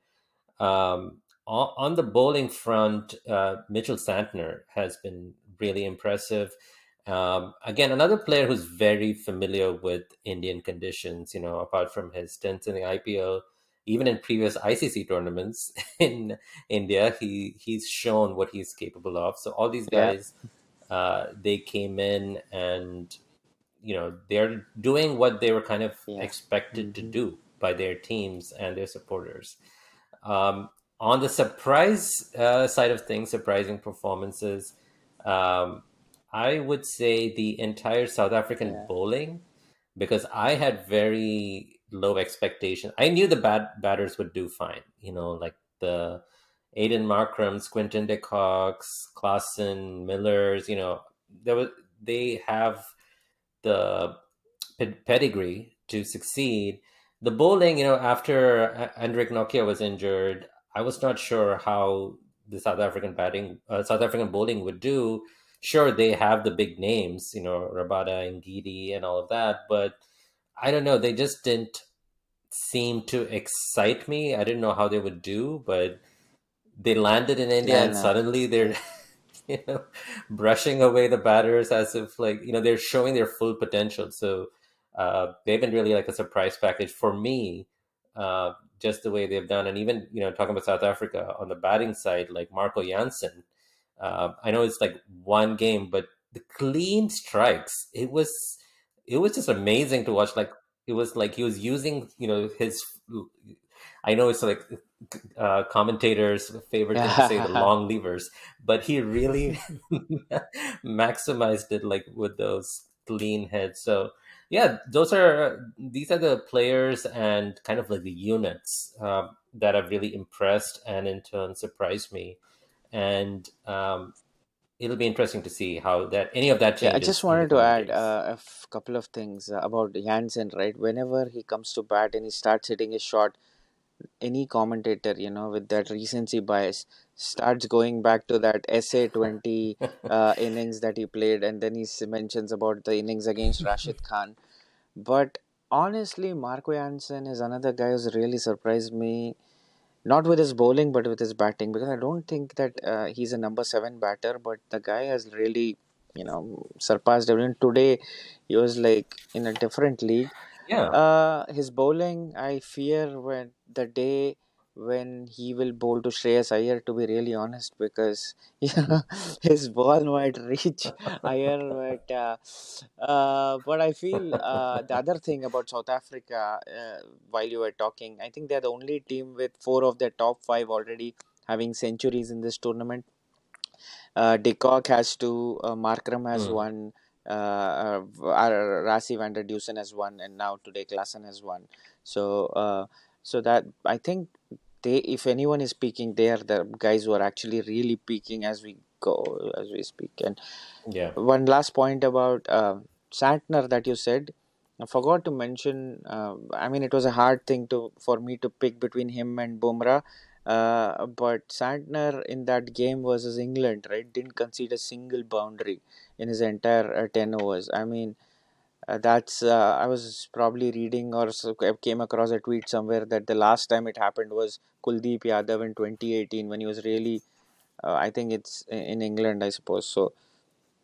Um, on, on, the bowling front, uh, Mitchell Santner has been really impressive. Um, again, another player who's very familiar with Indian conditions, you know, apart from his stints in the IPL, even in previous ICC tournaments in India, he he's shown what he's capable of. So all these guys, yeah. uh, they came in and you know they're doing what they were kind of yeah. expected mm-hmm. to do by their teams and their supporters. Um, on the surprise uh, side of things, surprising performances. Um, I would say the entire South African yeah. bowling, because I had very low expectations. I knew the bad batters would do fine. You know, like the Aiden Markrams, Quinton de Kocks, Klaasen, Millers. You know, there was they have the pedigree to succeed. The bowling, you know, after Anrich Nortje was injured, I was not sure how the South African batting, uh, South African bowling would do sure they have the big names, you know, Rabada and Ngidi and all of that, but I don't know, they just didn't seem to excite me. I didn't know how they would do, but they landed in India yeah, and no. suddenly they're you know brushing away the batters as if like you know they're showing their full potential. So uh, they've been really like a surprise package for me. Uh, just the way they've done, and even you know talking about South Africa on the batting side, like Marco Jansen, uh, I know it's like one game, but the clean strikes, it was it was just amazing to watch. Like it was like he was using, you know, his. I know it's like uh, commentators' favorite thing to say the long levers, but he really maximized it like with those clean hits. So yeah, those are these are the players and kind of like the units uh, that have really impressed and in turn surprised me and um, it'll be interesting to see how that any of that changes. Yeah, I just wanted to add uh, a couple of things about Jansen. Right, whenever he comes to bat and he starts hitting a shot, any commentator, you know, with that recency bias, starts going back to that SA twenty uh, innings that he played, and then he mentions about the innings against Rashid Khan. But honestly, Marco Jansen is another guy who's really surprised me not with his bowling but with his batting because I don't think that uh, he's a number seven batter, but the guy has really you know surpassed everyone. Today he was like in a different league. Yeah. Uh, his bowling, I fear when the day when he will bowl to Shreyas Iyer, to be really honest, because you know his ball might reach higher. But uh, uh, but I feel uh, the other thing about South Africa, uh, while you were talking, I think they're the only team with four of their top five already having centuries in this tournament. Uh, de Kock has two, uh, Markram has mm. one. Uh, uh, Rassie van der Dussen has one, and now today Klaasen has one. So, uh, so that I think they if anyone is peaking they are the guys who are actually really peaking as we go as we speak. And yeah. one last point about uh, santner that you said. I forgot to mention uh, i mean it was a hard thing to for me to pick between him and bumrah uh, but Santner in that game versus England, right, didn't concede a single boundary in his entire uh, 10 overs. I mean, uh, that's uh, I was probably reading or came across a tweet somewhere that the last time it happened was Kuldeep Yadav in 2018 when he was really uh, I think it's in England I suppose. So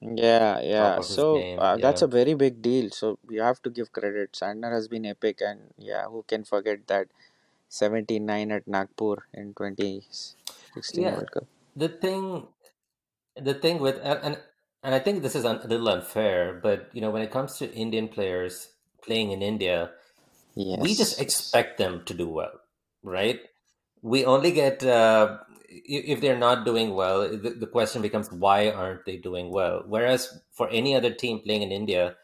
yeah yeah. So uh, that's a very big deal. So you have to give credit. Santner has been epic and yeah who can forget that 79 at Nagpur in 2016 yeah World Cup the thing the thing with and and I think this is a little unfair, but you know, when it comes to Indian players playing in India, yes. we just expect them to do well, right? We only get uh, if they're not doing well, the, the question becomes why aren't they doing well? Whereas for any other team playing in India,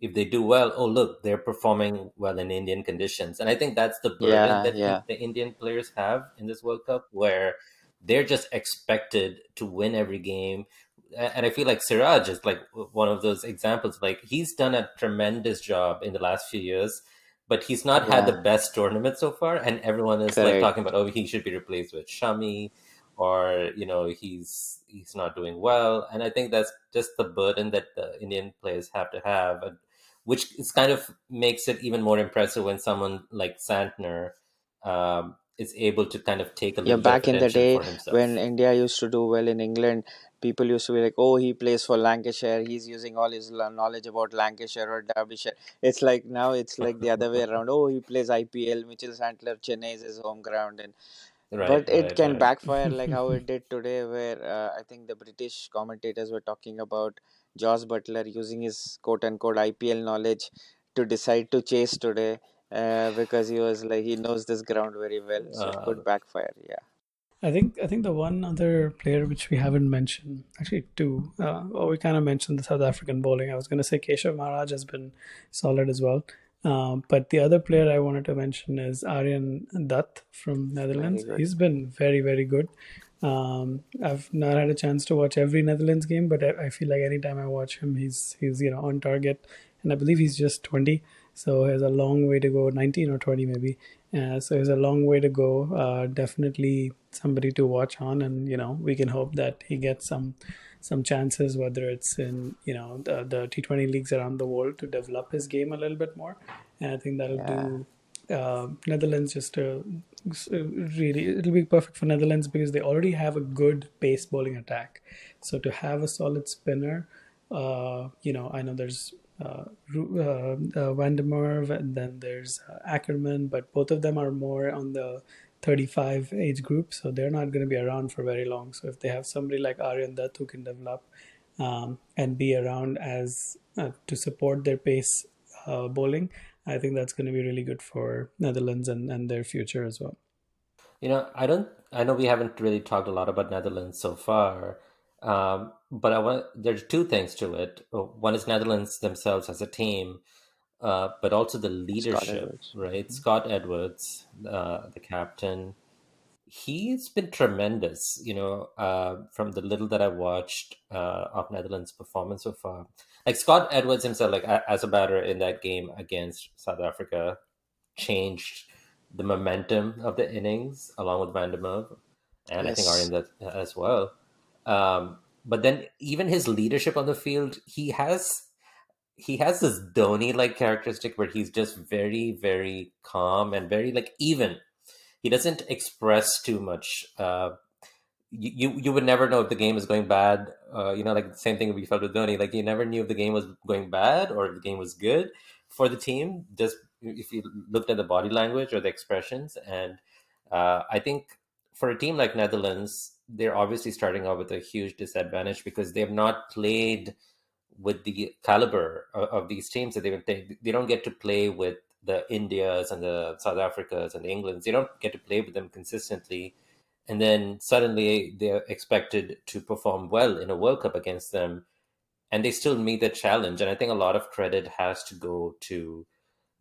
if they do well, oh look, they're performing well in Indian conditions, and I think that's the burden yeah, that yeah. the Indian players have in this World Cup, where they're just expected to win every game. And I feel like Siraj is like one of those examples. Like he's done a tremendous job in the last few years, but he's not yeah. had the best tournament so far. And everyone is Correct. like talking about, oh, he should be replaced with Shami, or you know, he's he's not doing well. And I think that's just the burden that the Indian players have to have, which is kind of makes it even more impressive when someone like Santner um, is able to kind of take a yeah back in the day when india used to do well in england people used to be like oh he plays for lancashire. He's using all his knowledge about lancashire or derbyshire. It's like now it's like the other way around. Oh he plays ipl mitchell santner chennai is his home ground. And right, but it right, can right. backfire like how it did today where uh, i think the british commentators were talking about jos Buttler using his quote unquote ipl knowledge to decide to chase today uh, because he was like he knows this ground very well, so it could uh, backfire. Yeah. I think I think the one other player which we haven't mentioned, actually two, uh, well, we kind of mentioned the South African bowling. I was going to say Keshav Maharaj has been solid as well. Um, but the other player I wanted to mention is Aryan Dutt from Netherlands. He's been very very good. Um, I've not had a chance to watch every Netherlands game, but I, I, feel like anytime I watch him, he's he's you know on target, and I believe he's just twenty. So he has a long way to go, 19 or 20 maybe. Uh, so he's a long way to go. Uh, definitely somebody to watch on, and you know we can hope that he gets some some chances, whether it's in you know the, the T20 leagues around the world, to develop his game a little bit more. And I think that'll yeah. do uh, Netherlands just to really it'll be perfect for Netherlands because they already have a good pace bowling attack. So to have a solid spinner, uh, you know, I know there's uh, uh, uh, van der Merwe, and then there's uh, Ackermann, but both of them are more on the 35 age group, so they're not going to be around for very long. So if they have somebody like Aryan Dutt who can develop um, and be around as uh, to support their pace uh, bowling, I think that's going to be really good for Netherlands and, and their future as well. You know, I don't. I know we haven't really talked a lot about Netherlands so far, um, but I want there's two things to it. Uh, one is Netherlands themselves as a team, uh, but also the leadership, Scott right? Mm-hmm. Scott Edwards, uh, the captain, he's been tremendous. You know, uh, from the little that I watched uh, of Netherlands' performance so far, like Scott Edwards himself, like as a batter in that game against South Africa, changed the momentum of the innings along with Van der Merwe, and yes. I think Aryan Dutt as well. Um, but then even his leadership on the field, he has he has this Dhoni like characteristic where he's just very very calm and very like even. He doesn't express too much. Uh, you, you would never know if the game is going bad. Uh, you know, like the same thing we felt with Dhoni. Like you never knew if the game was going bad or if the game was good for the team. Just if you looked at the body language or the expressions, and uh, I think for a team like Netherlands, they're obviously starting out with a huge disadvantage because they have not played with the caliber of, of these teams that they've they, they don't get to play with the Indias and the South Africas and the Englands. They don't get to play with them consistently. And then suddenly they're expected to perform well in a World Cup against them. And they still meet the challenge. And I think a lot of credit has to go to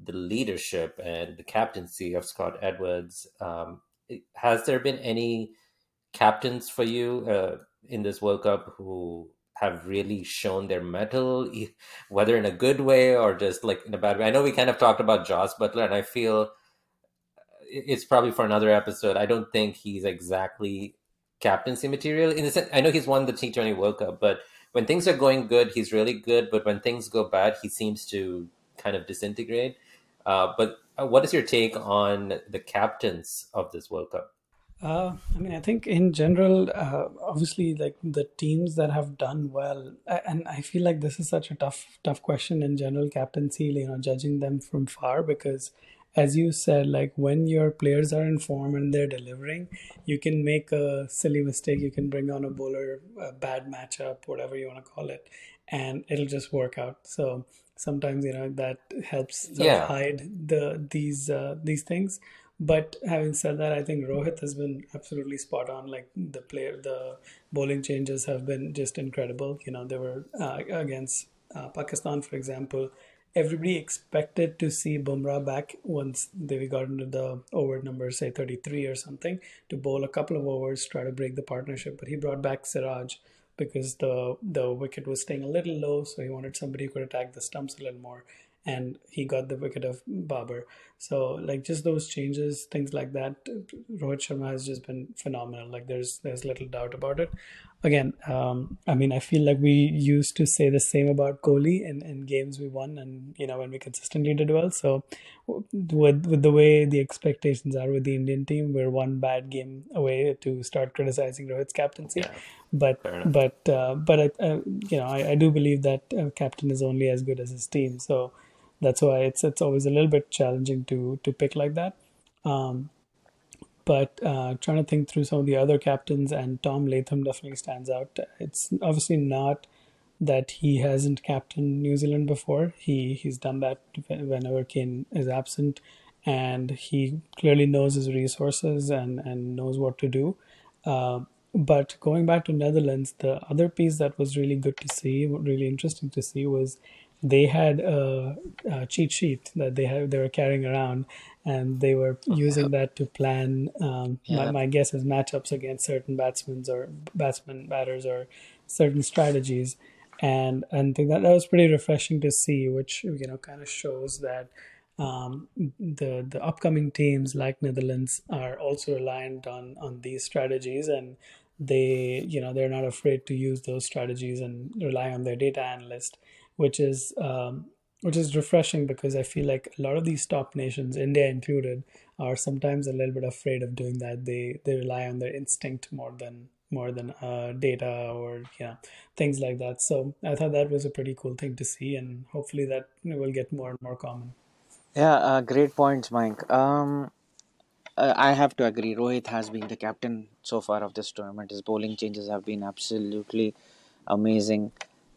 the leadership and the captaincy of Scott Edwards. Um, has there been any captains for you uh, in this World Cup who have really shown their mettle, whether in a good way or just like in a bad way? I know we kind of talked about Jos Buttler, and I feel it's probably for another episode. I don't think he's exactly captaincy material in the sense. I know he's won the T Twenty World Cup, but when things are going good, he's really good. But when things go bad, he seems to kind of disintegrate. Uh, but uh, what is your take on the captains of this World Cup? Uh, I mean, I think in general, uh, obviously, like the teams that have done well, and I feel like this is such a tough, tough question in general captaincy. You know, judging them from far because, as you said, like when your players are in form and they're delivering, you can make a silly mistake. You can bring on a bowler, a bad matchup, whatever you want to call it, and it'll just work out. So sometimes you know that helps yeah. hide the these uh, these things but having said that, I think Rohit has been absolutely spot on. Like the player, the bowling changes have been just incredible. You know, they were uh, against uh, Pakistan, for example. Everybody expected to see Bumrah back once they got into the over number, say 33 or something, to bowl a couple of overs, try to break the partnership. But he brought back Siraj because the the wicket was staying a little low, so he wanted somebody who could attack the stumps a little more. And he got the wicket of Babar. So like just those changes, things like that, Rohit Sharma has just been phenomenal. Like there's there's little doubt about it again, um, I mean, I feel like we used to say the same about Kohli in, in games we won, and you know when we consistently did well. So, with with the way the expectations are with the Indian team, we're one bad game away to start criticizing Rohit's captaincy. Yeah, but but uh, but I, uh, you know I, I do believe that a captain is only as good as his team. So that's why it's it's always a little bit challenging to to pick like that. Um, but uh, trying to think through some of the other captains, and Tom Latham definitely stands out. It's obviously not that he hasn't captained New Zealand before. He he's done that whenever Kane is absent, and he clearly knows his resources and and knows what to do. Uh, but going back to Netherlands, the other piece that was really good to see, really interesting to see, was they had a, a cheat sheet that they had they were carrying around, and they were using that to plan. Um, yeah. my, my guess is matchups against certain batsmen or batsmen batters or certain strategies, and and think that that was pretty refreshing to see, which you know kind of shows that um, the the upcoming teams like Netherlands are also reliant on on these strategies and they you know they're not afraid to use those strategies and rely on their data analyst which is um, which is refreshing because I feel like a lot of these top nations, India included, are sometimes a little bit afraid of doing that. They they rely on their instinct more than more than uh, data or know things like that. So I thought that was a pretty cool thing to see, and hopefully that will get more and more common. Yeah, uh, great points, Mike. Um, uh, I have to agree. Rohit has been the captain so far of this tournament. His bowling changes have been absolutely amazing.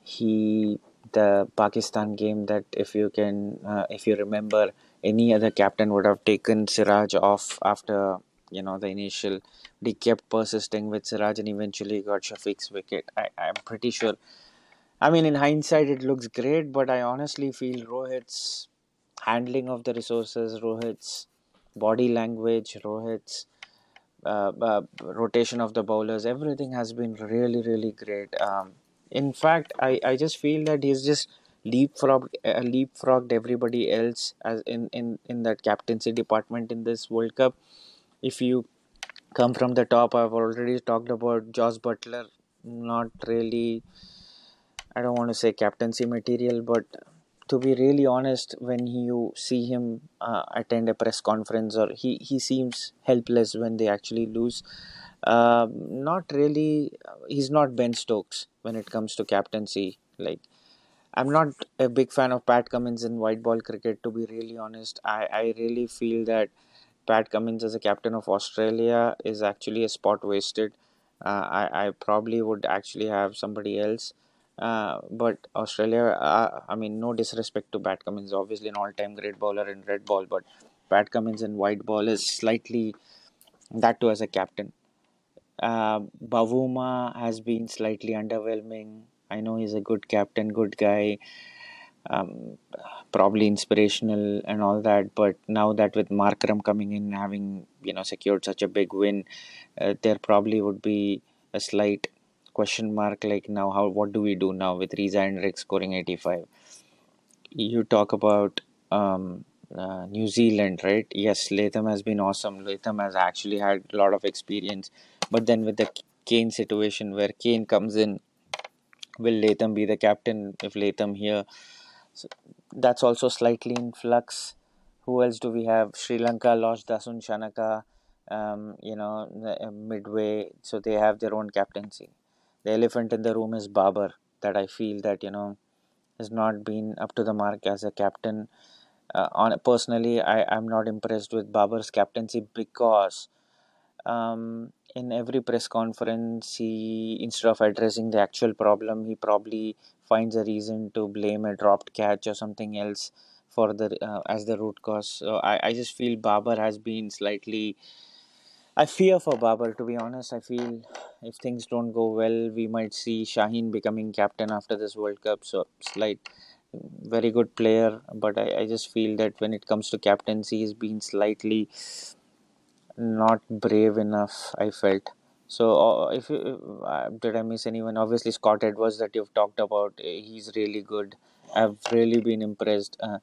He the Pakistan game that if you can, uh, if you remember, any other captain would have taken Siraj off after you know the initial. He kept persisting with Siraj and eventually got Shafique's wicket. I, I'm pretty sure. I mean, in hindsight, it looks great, but I honestly feel Rohit's handling of the resources, Rohit's body language, Rohit's uh, uh, rotation of the bowlers, everything has been really, really great. Um, in fact, I, I just feel that he's just leapfrogged uh, leapfrogged everybody else as in, in in that captaincy department in this World Cup. If you come from the top, I've already talked about josh Buttler Not really. I don't want to say captaincy material, but to be really honest, when you see him uh, attend a press conference or he, he seems helpless when they actually lose. Uh, not really. He's not Ben Stokes when it comes to captaincy. Like, I'm not a big fan of Pat Cummins in white ball cricket. To be really honest, I I really feel that Pat Cummins as a captain of Australia is actually a spot wasted. Uh, I I probably would actually have somebody else. Uh, but Australia, uh, I mean, no disrespect to Pat Cummins, obviously an all-time great bowler in red ball, but Pat Cummins in white ball is slightly that too as a captain. Uh, Bavuma has been slightly underwhelming. I know he's a good captain, good guy, um, probably inspirational and all that. But now that with Markram coming in, having you know secured such a big win, uh, there probably would be a slight question mark. Like now, how what do we do now with Reeza Hendricks scoring 85? You talk about um, uh, New Zealand, right? Yes, Latham has been awesome. Latham has actually had a lot of experience but then with the Kane situation where Kane comes in, will Latham be the captain if Latham here? So that's also slightly in flux. Who else do we have? Sri Lanka lost Dasun Shanaka, um, you know, uh, midway, so they have their own captaincy. The elephant in the room is Babar, that I feel that you know has not been up to the mark as a captain. Uh, on personally, I am not impressed with Babar's captaincy because um, in every press conference he instead of addressing the actual problem he probably finds a reason to blame a dropped catch or something else for the uh, as the root cause. So I, I just feel Babar has been slightly I fear for Babar to be honest. I feel if things don't go well we might see Shaheen becoming captain after this World Cup. So slight very good player, but I, I just feel that when it comes to captaincy, he's been slightly not brave enough. I felt. So, uh, if you, uh, did I miss anyone? Obviously, Scott Edwards that you've talked about. eh, He's really good. I've really been impressed. Uh,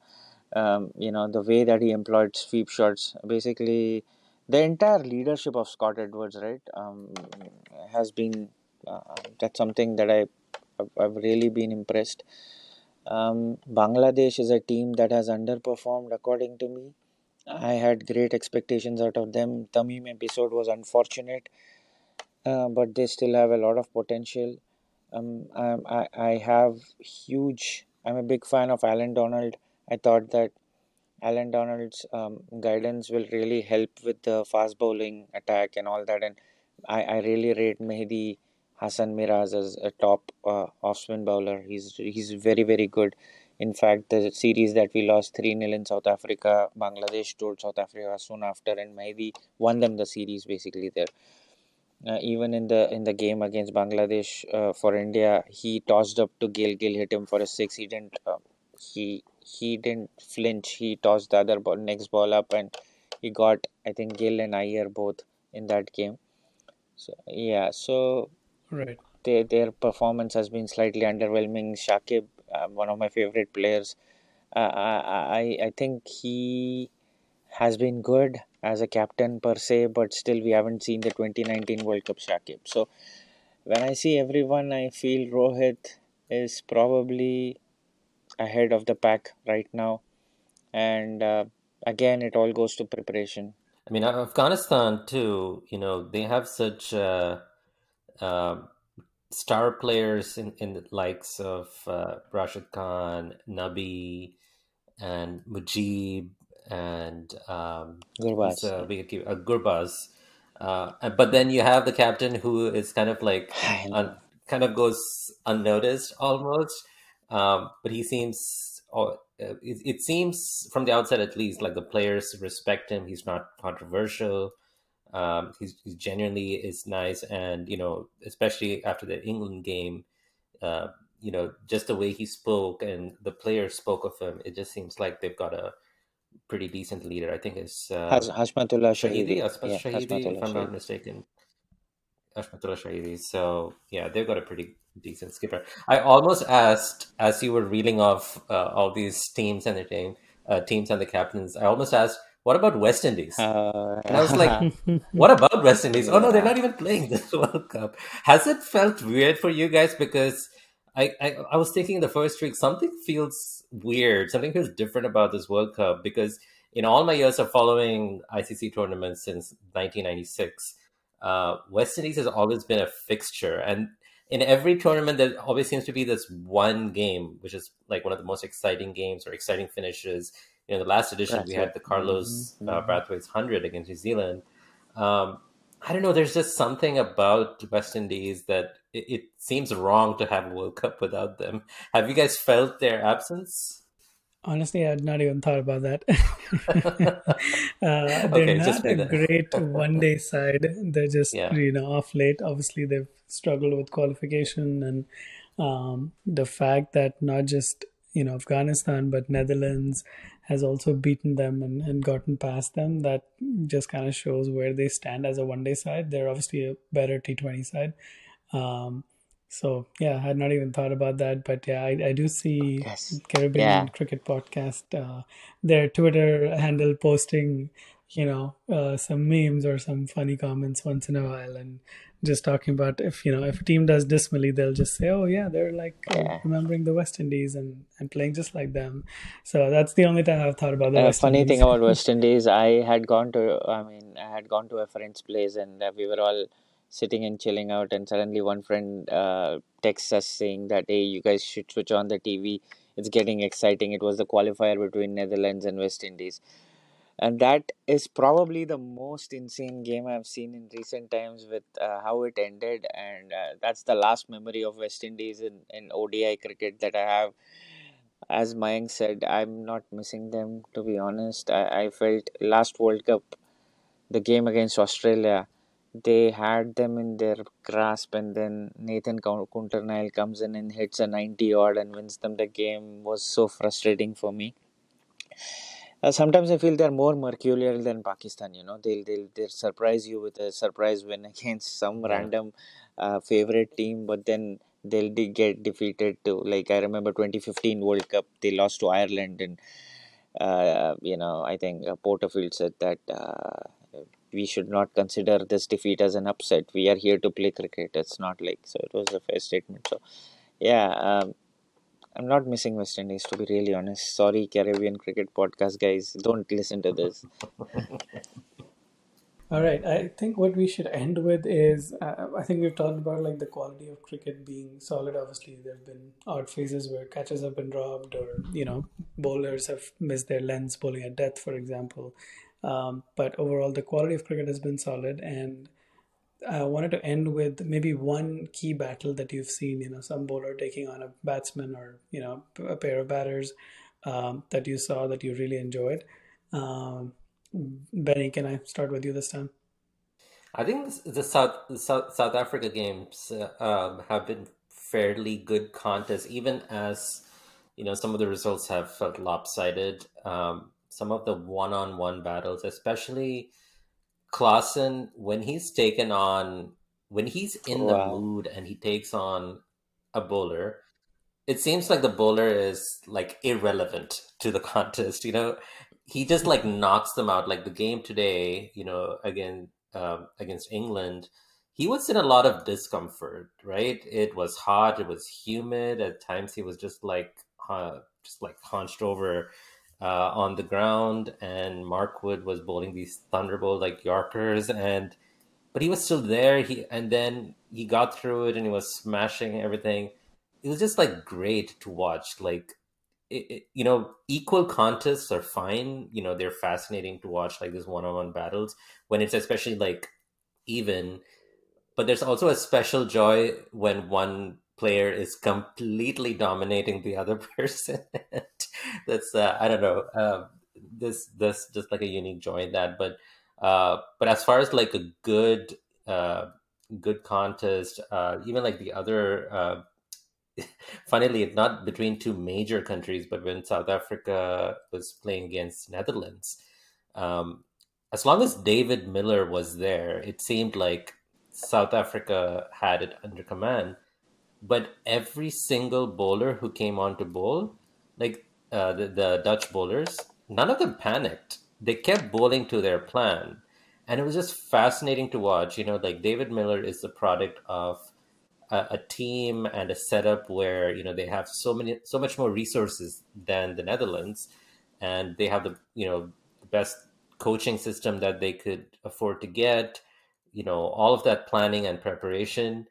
um, you know the way that he employed sweep shots. Basically, the entire leadership of Scott Edwards, right, um, has been. Uh, that's something that I I've, I've really been impressed. Um, Bangladesh is a team that has underperformed, according to me. I had great expectations out of them. Tamim episode was unfortunate, uh, but they still have a lot of potential. Um, I, I, have huge. I'm a big fan of Allan Donald. I thought that Allan Donald's um, guidance will really help with the fast bowling attack and all that. And I, I really rate Mehidy Hasan Miraz as a top uh, off spin bowler. He's he's very very good. In fact, the series that we lost 3 0 in South Africa, Bangladesh toured South Africa soon after, and Mehdi won them the series basically there. Uh, even in the in the game against Bangladesh uh, for India, he tossed up to Gill. Gill hit him for a six. He didn't. Uh, he he didn't flinch. He tossed the other ball, next ball up, and he got I think Gill and Iyer both in that game. So yeah, so Right. their their performance has been slightly underwhelming. Shakib, uh, one of my favorite players, uh, I I I think he has been good as a captain per se, but still we haven't seen the 2019 World Cup Shakib. So when I see everyone, I feel Rohit is probably ahead of the pack right now, and uh, again it all goes to preparation. I mean, Afghanistan too. You know, they have such uh, um star players in in the likes of uh, Rashid Khan, Nabi, and Mujib, and um, Gurbaz, yeah. wicketkeeper, uh, Gurbaz. Uh, but then you have the captain who is kind of like un, kind of goes unnoticed almost. Um, but he seems, oh, it, it seems from the outside at least, like the players respect him. He's not controversial. Um, he's, he's genuinely is nice, and you know, especially after the England game, uh, you know, just the way he spoke and the players spoke of him, it just seems like they've got a pretty decent leader. I think it's Has uh, Hashmatullah Shahidi, Yeah, Shahidi, if I'm not mistaken. Ashmatullah Shahidi. So yeah, they've got a pretty decent skipper. I almost asked as you were reeling off uh, all these teams and the team, uh, teams and the captains. I almost asked, "What about West Indies?" Uh, And I was like, "What about West Indies? Oh no, they're not even playing this World Cup." Has it felt weird for you guys? Because I, I I was thinking the first week something feels weird, something feels different about this World Cup because in all my years of following ICC tournaments since 1996, uh, West Indies has always been a fixture, and in every tournament there always seems to be this one game which is like one of the most exciting games or exciting finishes. You know, the last edition we had the Carlos uh, hmm Brathwaite's hundred against New Zealand. Um, I don't know. There's just something about West Indies that it, it seems wrong to have a World Cup without them. Have you guys felt their absence? Honestly, I had not even thought about that. uh, they're okay, not a great one day side. They're just, yeah, you know, off late. Obviously, they've struggled with qualification and um, the fact that not just, you know, Afghanistan, but Netherlands has also beaten them and, and gotten past them. That just kind of shows where they stand as a one day side. They're obviously a better T20 side. Um, so yeah, I had not even thought about that, but yeah, I, I do see Yes. Caribbean Yeah. Cricket Podcast, uh, their Twitter handle posting, you know, uh, some memes or some funny comments once in a while, and just talking about if you know if a team does dismally, they'll just say, oh yeah, they're like uh, Yeah. remembering the West Indies and and playing just like them. So that's the only time I've thought about the Uh, funny thing about West Indies, I had gone to, I mean, I had gone to a friend's place and we were all sitting and chilling out, and suddenly one friend uh, texts us saying that, hey, you guys should switch on the TV. It's getting exciting. It was the qualifier between Netherlands and West Indies. And that is probably the most insane game I've seen in recent times with uh, how it ended. And uh, that's the last memory of West Indies in, in ODI cricket that I have. As Mayank said, I'm not missing them, to be honest. I, I felt last World Cup, the game against Australia, they had them in their grasp, and then Nathan Coulter-Nile comes in and hits a 90 odd and wins them the game was so frustrating for me. Uh, sometimes I feel they're more mercurial than Pakistan. You know, they'll they'll they'll surprise you with a surprise win against some Yeah. random uh, favorite team, but then they'll de- get defeated to like I remember 2015 World Cup. They lost to Ireland, and uh, you know I think uh, Porterfield said that. Uh, we should not consider this defeat as an upset. We are here to play cricket. It's not like so. It was a fair statement. So, yeah, um, I'm not missing West Indies to be really honest. Sorry, Caribbean Cricket Podcast guys, don't listen to this. All right, I think what we should end with is uh, I think we've talked about like the quality of cricket being solid. Obviously, there have been odd phases where catches have been dropped, or you know, bowlers have missed their lens bowling at death, for example. Um, but overall, the quality of cricket has been solid, and I wanted to end with maybe one key battle that you've seen. You know, some bowler taking on a batsman, or you know, a pair of batters um, that you saw that you really enjoyed. Um, Benny, can I start with you this time? I think the South South, South Africa games uh, um, have been fairly good contests, even as you know some of the results have felt lopsided. Um, some of the one-on-one battles, especially Klaasen, when he's taken on, when he's in Wow. the mood and he takes on a bowler, it seems like the bowler is like irrelevant to the contest. You know, he just like knocks them out. Like the game today, you know, again um, against England, he was in a lot of discomfort. Right? It was hot. It was humid. At times, he was just like uh, just like hunched over uh, on the ground, and Mark Wood was bowling these thunderbolt like Yorkers, and but he was still there. He and then he got through it, and he was smashing everything. It was just like great to watch. Like it, it, you know, equal contests are fine. You know, they're fascinating to watch, like these one-on-one battles when it's especially like even. But there's also a special joy when one player is completely dominating the other person. That's uh, I don't know. Uh, this this just like a unique joy in that. But uh, but as far as like a good uh, good contest, uh, even like the other. Uh, funnily it's not between two major countries, but when South Africa was playing against Netherlands, um, as long as David Miller was there, it seemed like South Africa had it under command. But every single bowler who came on to bowl, like uh, the, the Dutch bowlers, none of them panicked. They kept bowling to their plan. And it was just fascinating to watch. You know, like David Miller is the product of a, a team and a setup where you know they have so many so much more resources than the Netherlands, and they have the you know the best coaching system that they could afford to get. You know all of that planning and preparation,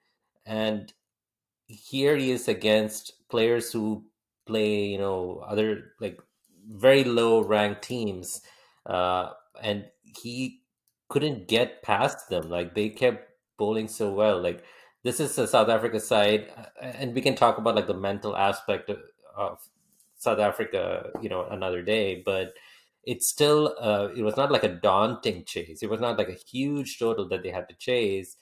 and here he is against players who play you know other like very low ranked teams, uh, and he couldn't get past them. Like they kept bowling so well, like this is the South Africa side, and we can talk about like the mental aspect of, of South Africa, you know, another day. But it's still, uh, it was not like a daunting chase. It was not like a huge total that they had to chase,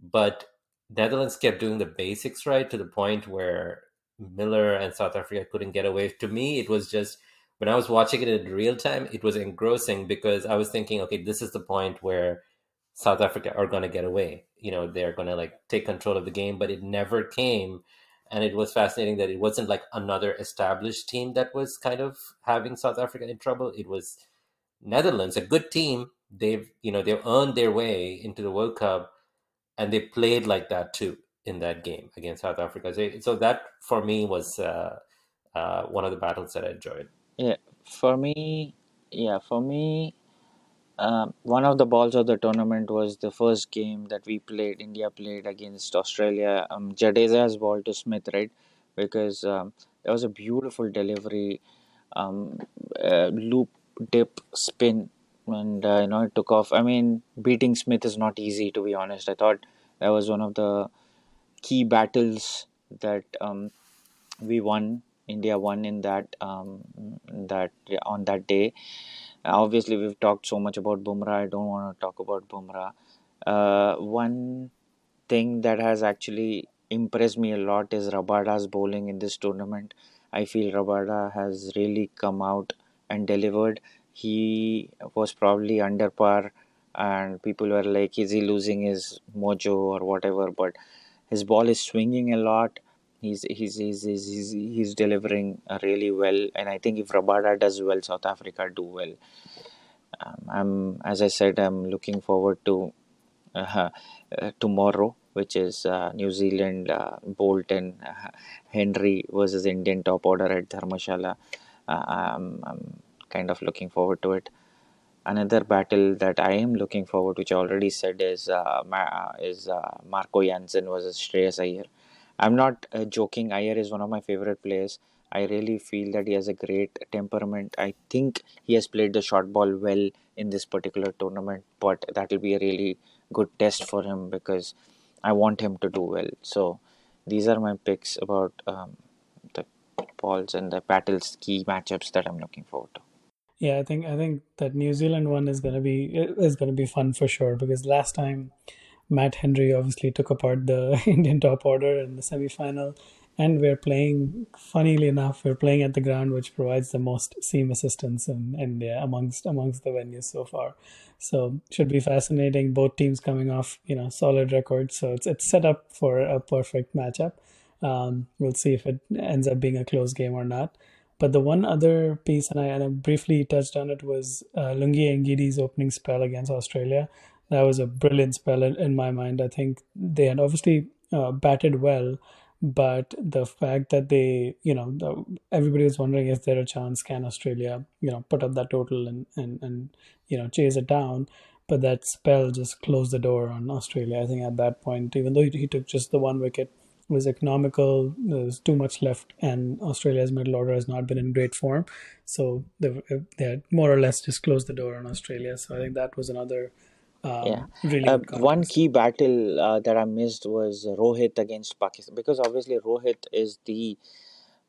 but Netherlands kept doing the basics right to the point where Miller and South Africa couldn't get away. To me, it was just when I was watching it in real time, it was engrossing because I was thinking, okay, this is the point where South Africa are going to get away. You know, they're going to like take control of the game, but it never came. And it was fascinating that it wasn't like another established team that was kind of having South Africa in trouble. It was Netherlands, a good team. They've, you know, they've earned their way into the World Cup and they played like that too in that game against South Africa. So, so that for me was uh, uh, one of the battles that I enjoyed. Yeah, for me, yeah, for me, um, one of the balls of the tournament was the first game that we played. India played against Australia. Um, Jadeja's ball to Smith, right? Because um, was a beautiful delivery, um, uh, loop, dip, spin, and uh, you know it took off. I mean, beating Smith is not easy, to be honest. I thought that was one of the key battles that um, we won. India won in that um, that on that day. Obviously, we've talked so much about Bumrah. I don't want to talk about Bumrah. Uh, one thing that has actually impressed me a lot is Rabada's bowling in this tournament. I feel Rabada has really come out and delivered. He was probably under par, and people were like, "Is he losing his mojo or whatever?" But his ball is swinging a lot. He's he's he's he's, he's, he's delivering really well, and I think if Rabada does well, South Africa do well. Um, I'm as I said, I'm looking forward to uh, uh, tomorrow, which is uh, New Zealand uh, Boult and uh, Henry versus Indian top order at Dharamshala. Uh, I'm, I'm kind of looking forward to it. Another battle that I am looking forward, which I already said, is uh, Ma- uh, is uh, Marco Jansen versus Shreyas Iyer. I'm not uh, joking. Iyer is one of my favorite players. I really feel that he has a great temperament. I think he has played the short ball well in this particular tournament, but that will be a really good test for him because I want him to do well. So these are my picks about um, the balls and the battles key matchups that I'm looking forward to. Yeah, I think I think that New Zealand one is gonna be is gonna be fun for sure because last time Matt Henry obviously took apart the Indian top order in the semi-final, and we're playing. Funnily enough, we're playing at the ground which provides the most seam assistance in India amongst amongst the venues so far. So should be fascinating. Both teams coming off you know solid records, so it's it's set up for a perfect matchup. Um, we'll see if it ends up being a close game or not. But the one other piece, and I, and I briefly touched on it, was uh, Lungi Ngidi's opening spell against Australia. That was a brilliant spell in, in my mind. I think they had obviously uh, batted well, but the fact that they, you know, the, everybody was wondering is there a chance can Australia, you know, put up that total and and and you know chase it down. But that spell just closed the door on Australia. I think at that point, even though he, he took just the one wicket, was economical. There's too much left, and Australia's middle order has not been in great form. So they, they had more or less just closed the door on Australia. So I think that was another Yeah. um, really Uh, one key battle uh, that I missed was Rohit against Pakistan because obviously Rohit is the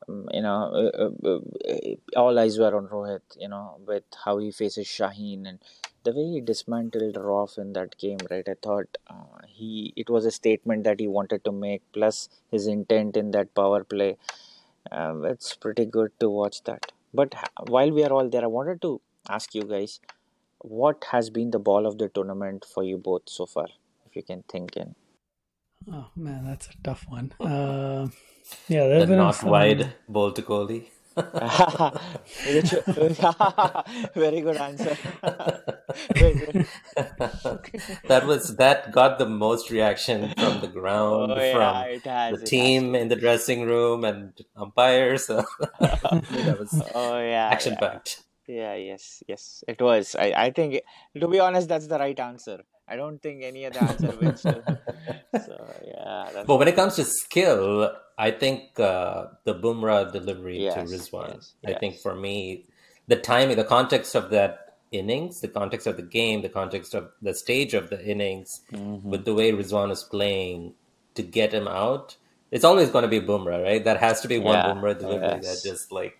um, you know uh, uh, uh, all eyes were on Rohit you know with how he faces Shaheen and the way he dismantled Rauf in that game right I thought uh, he it was a statement that he wanted to make plus his intent in that power play um, it's pretty good to watch that but while we are all there I wanted to ask you guys what has been the ball of the tournament for you both so far if you can think in Oh man, that's a tough one. Uh, yeah, there The have been not wide ball to Kohli. Very good answer. Very- that was that got the most reaction from the ground, oh yeah, from the has. Has. team in the dressing room and umpires. So that was Oh yeah, action yeah, packed. yeah. Yes, yes. It was. I, I think, to be honest, that's the right answer. I don't think any other answer wins. So yeah, that's But when it comes to skill, I think uh, the Bumrah delivery to Rizwan. yes, I think for me, the timing, the context of that innings, the context of the game, the context of the stage of the innings, hmm with the way Rizwan is playing to get him out, it's always going to be Bumrah, right? That has to be one Yeah. Bumrah delivery that just like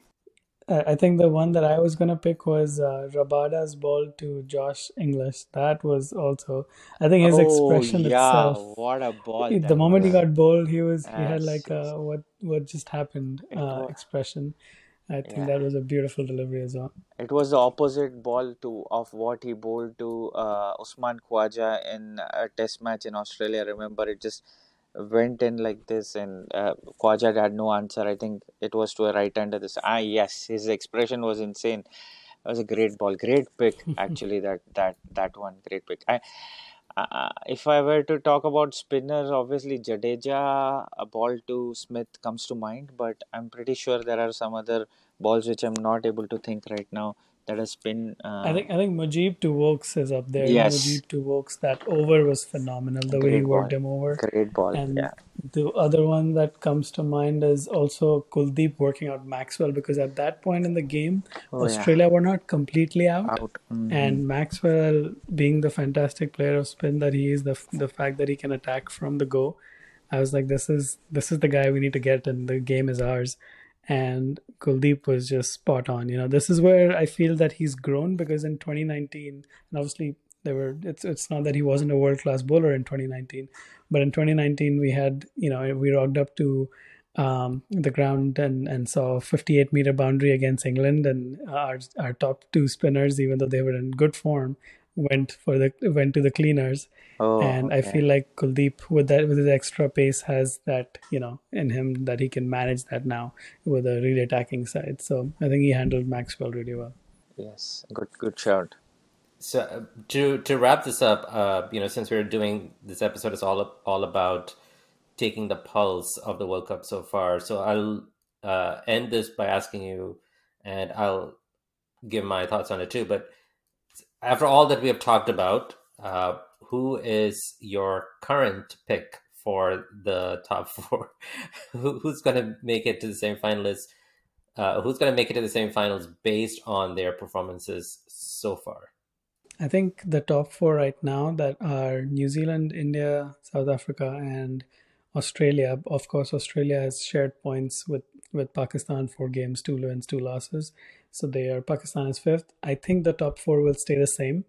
I I think the one that I was gonna pick was uh, Rabada's ball to Josh Inglis. That was also, I think his Oh expression yeah, itself. what a ball The that moment he was. got bowled, he was he had Yes, like yes. a what what just happened It uh, was. expression. I think Yeah. that was a beautiful delivery as well. It was the opposite ball to of what he bowled to uh, Usman Khwaja in a test match in Australia. Remember, it just went in like this, and uh, had no answer. I think it was to a right hander. This ah yes, his expression was insane. It was a great ball, great pick actually. That that that one, great pick. I uh, if I were to talk about spinners, obviously Jadeja, a ball to Smith comes to mind, but I'm pretty sure there are some other balls which I'm not able to think right now that has been. I Uh, think I think Mujib to Woakes is up there. yes, Mujib to Woakes, that over was phenomenal. The way he great worked ball, him over. great ball. And Yeah. the other one that comes to mind is also Kuldeep working out Maxwell because at that point in the game, Oh yeah, Australia were not completely out. out. hmm And Maxwell, being the fantastic player of spin that he is, the the fact that he can attack from the go, I was like, this is this is the guy we need to get, and the game is ours. And Kuldeep was just spot on. You know, this is where I feel that he's grown because in 2019, and obviously there were. It's it's not that he wasn't a world class bowler in 2019, but in 2019 we had you know we rocked up to um, the ground and, and saw 58 meter boundary against England, and our our top two spinners, even though they were in good form, went for the went to the cleaners. Oh, and I feel like Kuldeep with that with his extra pace has that you know in him that he can manage that now with a really attacking side. So I think he handled Maxwell really well. Yes, good good shout. So uh, to to wrap this up, uh, you know, since we're doing this episode is all all about taking the pulse of the World Cup so far. So I'll uh, end this by asking you, and I'll give my thoughts on it too. But after all that we have talked about, uh, who is your current pick for the top four? who, who's going to make it to the semifinalists? Uh, who's going to make it to the same finals based on their performances so far? I think the top four right now that are New Zealand, India, South Africa, and Australia. Of course, Australia has shared points with with Pakistan, four games, two wins, two losses. So they are Pakistan is fifth. I think the top four will stay the same.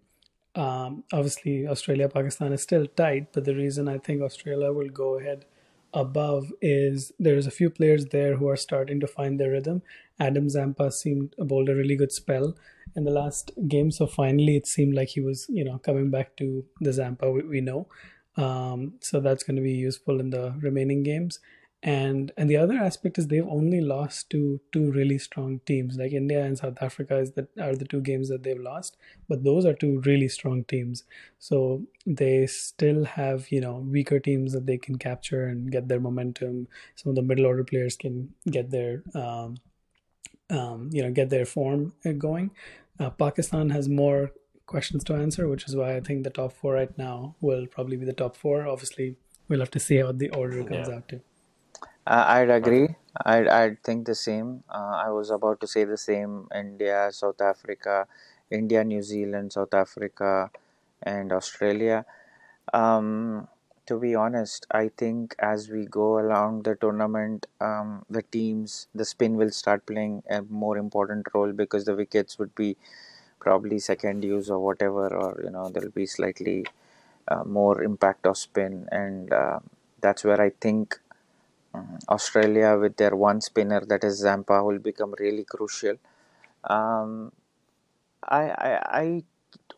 Um, obviously, Australia, Pakistan is still tight, but the reason I think Australia will go ahead above is there's a few players there who are starting to find their rhythm. Adam Zampa seemed bowled a really good spell in the last game, so finally it seemed like he was, you know, coming back to the Zampa we, we know. Um, so that's going to be useful in the remaining games. And and the other aspect is they've only lost to two really strong teams like India and South Africa is that are the two games that they've lost, but those are two really strong teams. So they still have you know weaker teams that they can capture and get their momentum. Some of the middle order players can get their um, um, you know get their form going. Uh, Pakistan has more questions to answer, which is why I think the top four right now will probably be the top four. Obviously, we'll have to see how the order comes Yeah. out to. Uh, I'd agree. I'd, I'd think the same. Uh, I was about to say the same. India, South Africa, India, New Zealand, South Africa, and Australia. Um, to be honest, I think as we go along the tournament, um, the teams, the spin will start playing a more important role because the wickets would be probably second use or whatever, or you know, there'll be slightly uh, more impact of spin, and uh, that's where I think Australia with their one spinner that is Zampa will become really crucial. Um, I, I, I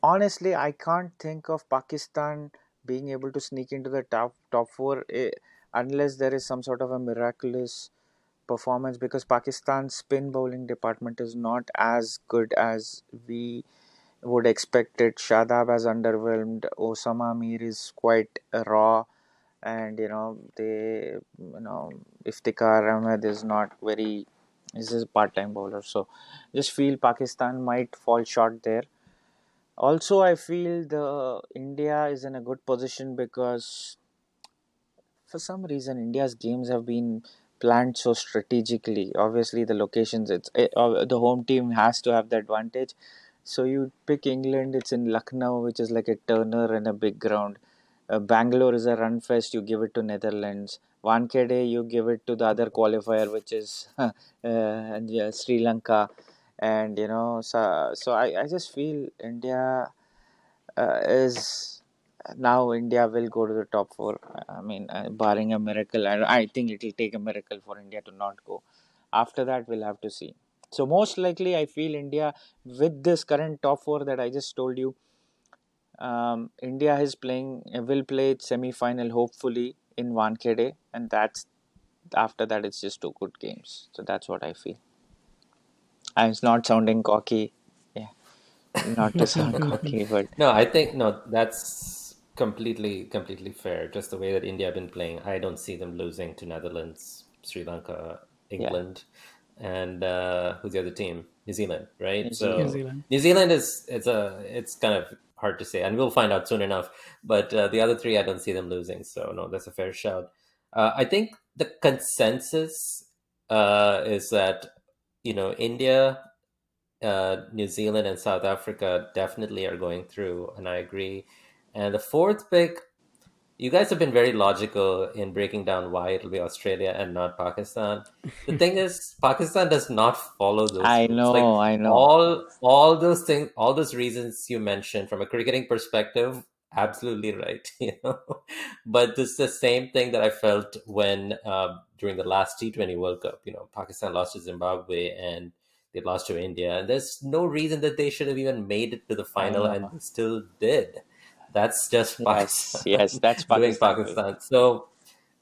honestly I can't think of Pakistan being able to sneak into the top top four eh, unless there is some sort of a miraculous performance because Pakistan's spin bowling department is not as good as we would expect it. Shadab has underwhelmed. Usama Mir is quite raw and you know they you know Iftikhar Ahmed is not very he's a part-time bowler. So just feel Pakistan might fall short there. Also I feel the India is in a good position because for some reason India's games have been planned so strategically. Obviously the locations it's eh, uh, the home team has to have the advantage. So you pick England it's in Lucknow which is like a turner and a big ground uh, Bangalore is a run fest. You give it to Netherlands. Wankhede, you give it to the other qualifier, which is uh, yeah, Sri Lanka. And you know, so, so I, I just feel India uh, is now India will go to the top four. I mean, uh, barring a miracle, I, I think it will take a miracle for India to not go. After that, we'll have to see. So most likely, I feel India with this current top four that I just told you, um, India is playing will play its semi final hopefully in Wankhede, and that's after that it's just two good games. So that's what I feel. I'm not sounding cocky, yeah, not to sound cocky, but No, I think no, that's completely completely fair. Just the way that India have been playing, I don't see them losing to Netherlands, Sri Lanka, England, and uh, who's the other team? New Zealand, right? New so New Zealand. New Zealand is it's a it's kind of hard to say, and we'll find out soon enough. But uh, the other three, I don't see them losing. So no, that's a fair shout. Uh, I think the consensus uh, is that you know India, uh, New Zealand, and South Africa definitely are going through, and I agree. And the fourth pick, you guys have been very logical in breaking down why it'll be Australia and not Pakistan. The thing is, Pakistan does not follow those. I rules. know, Like I know. all all those things, all those reasons you mentioned from a cricketing perspective, absolutely right. You know, but this is the same thing that I felt when uh, during the last T Twenty World Cup. You know, Pakistan lost to Zimbabwe and they lost to India, and there's no reason that they should have even made it to the final, and still did. That's just Yes, Pakistan yes, that's doing Pakistan. Pakistan. So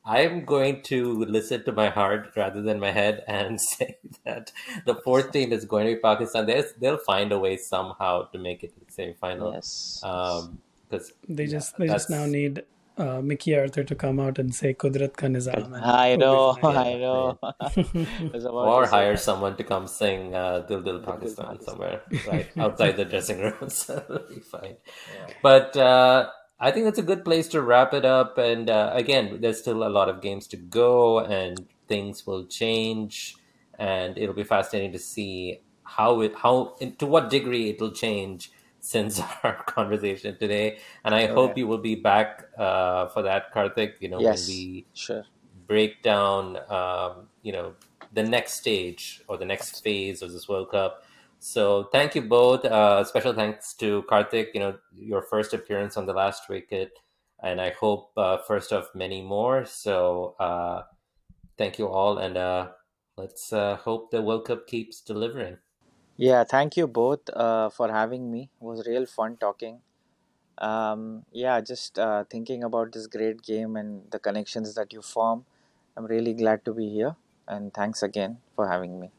I'm going to listen to my heart rather than my head and say that the fourth team is going to be Pakistan. They'll, they'll find a way somehow to make it to the semi-final. Yes. Um, because They yeah, just they just now need uh, Mickey Arthur to come out and say Kudrat ka nizam. and I know. I know. I was or hire someone to come sing uh, Dil Dil Dil Pakistan Pakistan. somewhere, right outside the dressing room. So it'll be fine. But uh, I think that's a good place to wrap it up. And uh, again, there's still a lot of games to go, and things will change, and it'll be fascinating to see how it how to what degree it'll change since our conversation today. And I Oh, hope you will be back uh, for that, Kartik. You know, Yes, when we sure. break down, um, you know, the next stage or the next phase of this World Cup. So thank you both. Uh, special thanks to Kartik. You know, your first appearance on the last wicket, and I hope uh, first of many more. So uh, thank you all, and uh, let's uh, hope the World Cup keeps delivering. Yeah, thank you both uh, for having me. It was real fun talking. Um, yeah, just uh, thinking about this great game and the connections that you form. I'm really glad to be here, and thanks again for having me.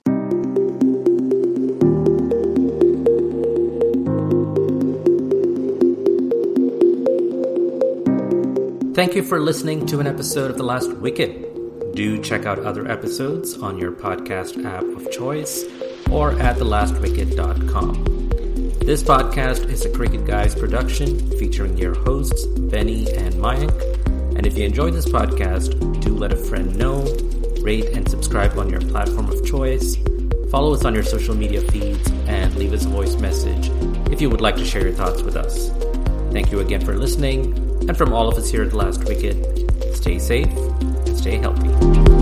Thank you for listening to an episode of The Last Wicket. Do check out other episodes on your podcast app of choice or at thelastwicket.com. This podcast is a Cricket Guys production featuring your hosts, Benny and Mayank. And if you enjoyed this podcast, do let a friend know, rate and subscribe on your platform of choice, follow us on your social media feeds, and leave us a voice message if you would like to share your thoughts with us. Thank you again for listening, and from all of us here at The Last Wicket, stay safe stay healthy.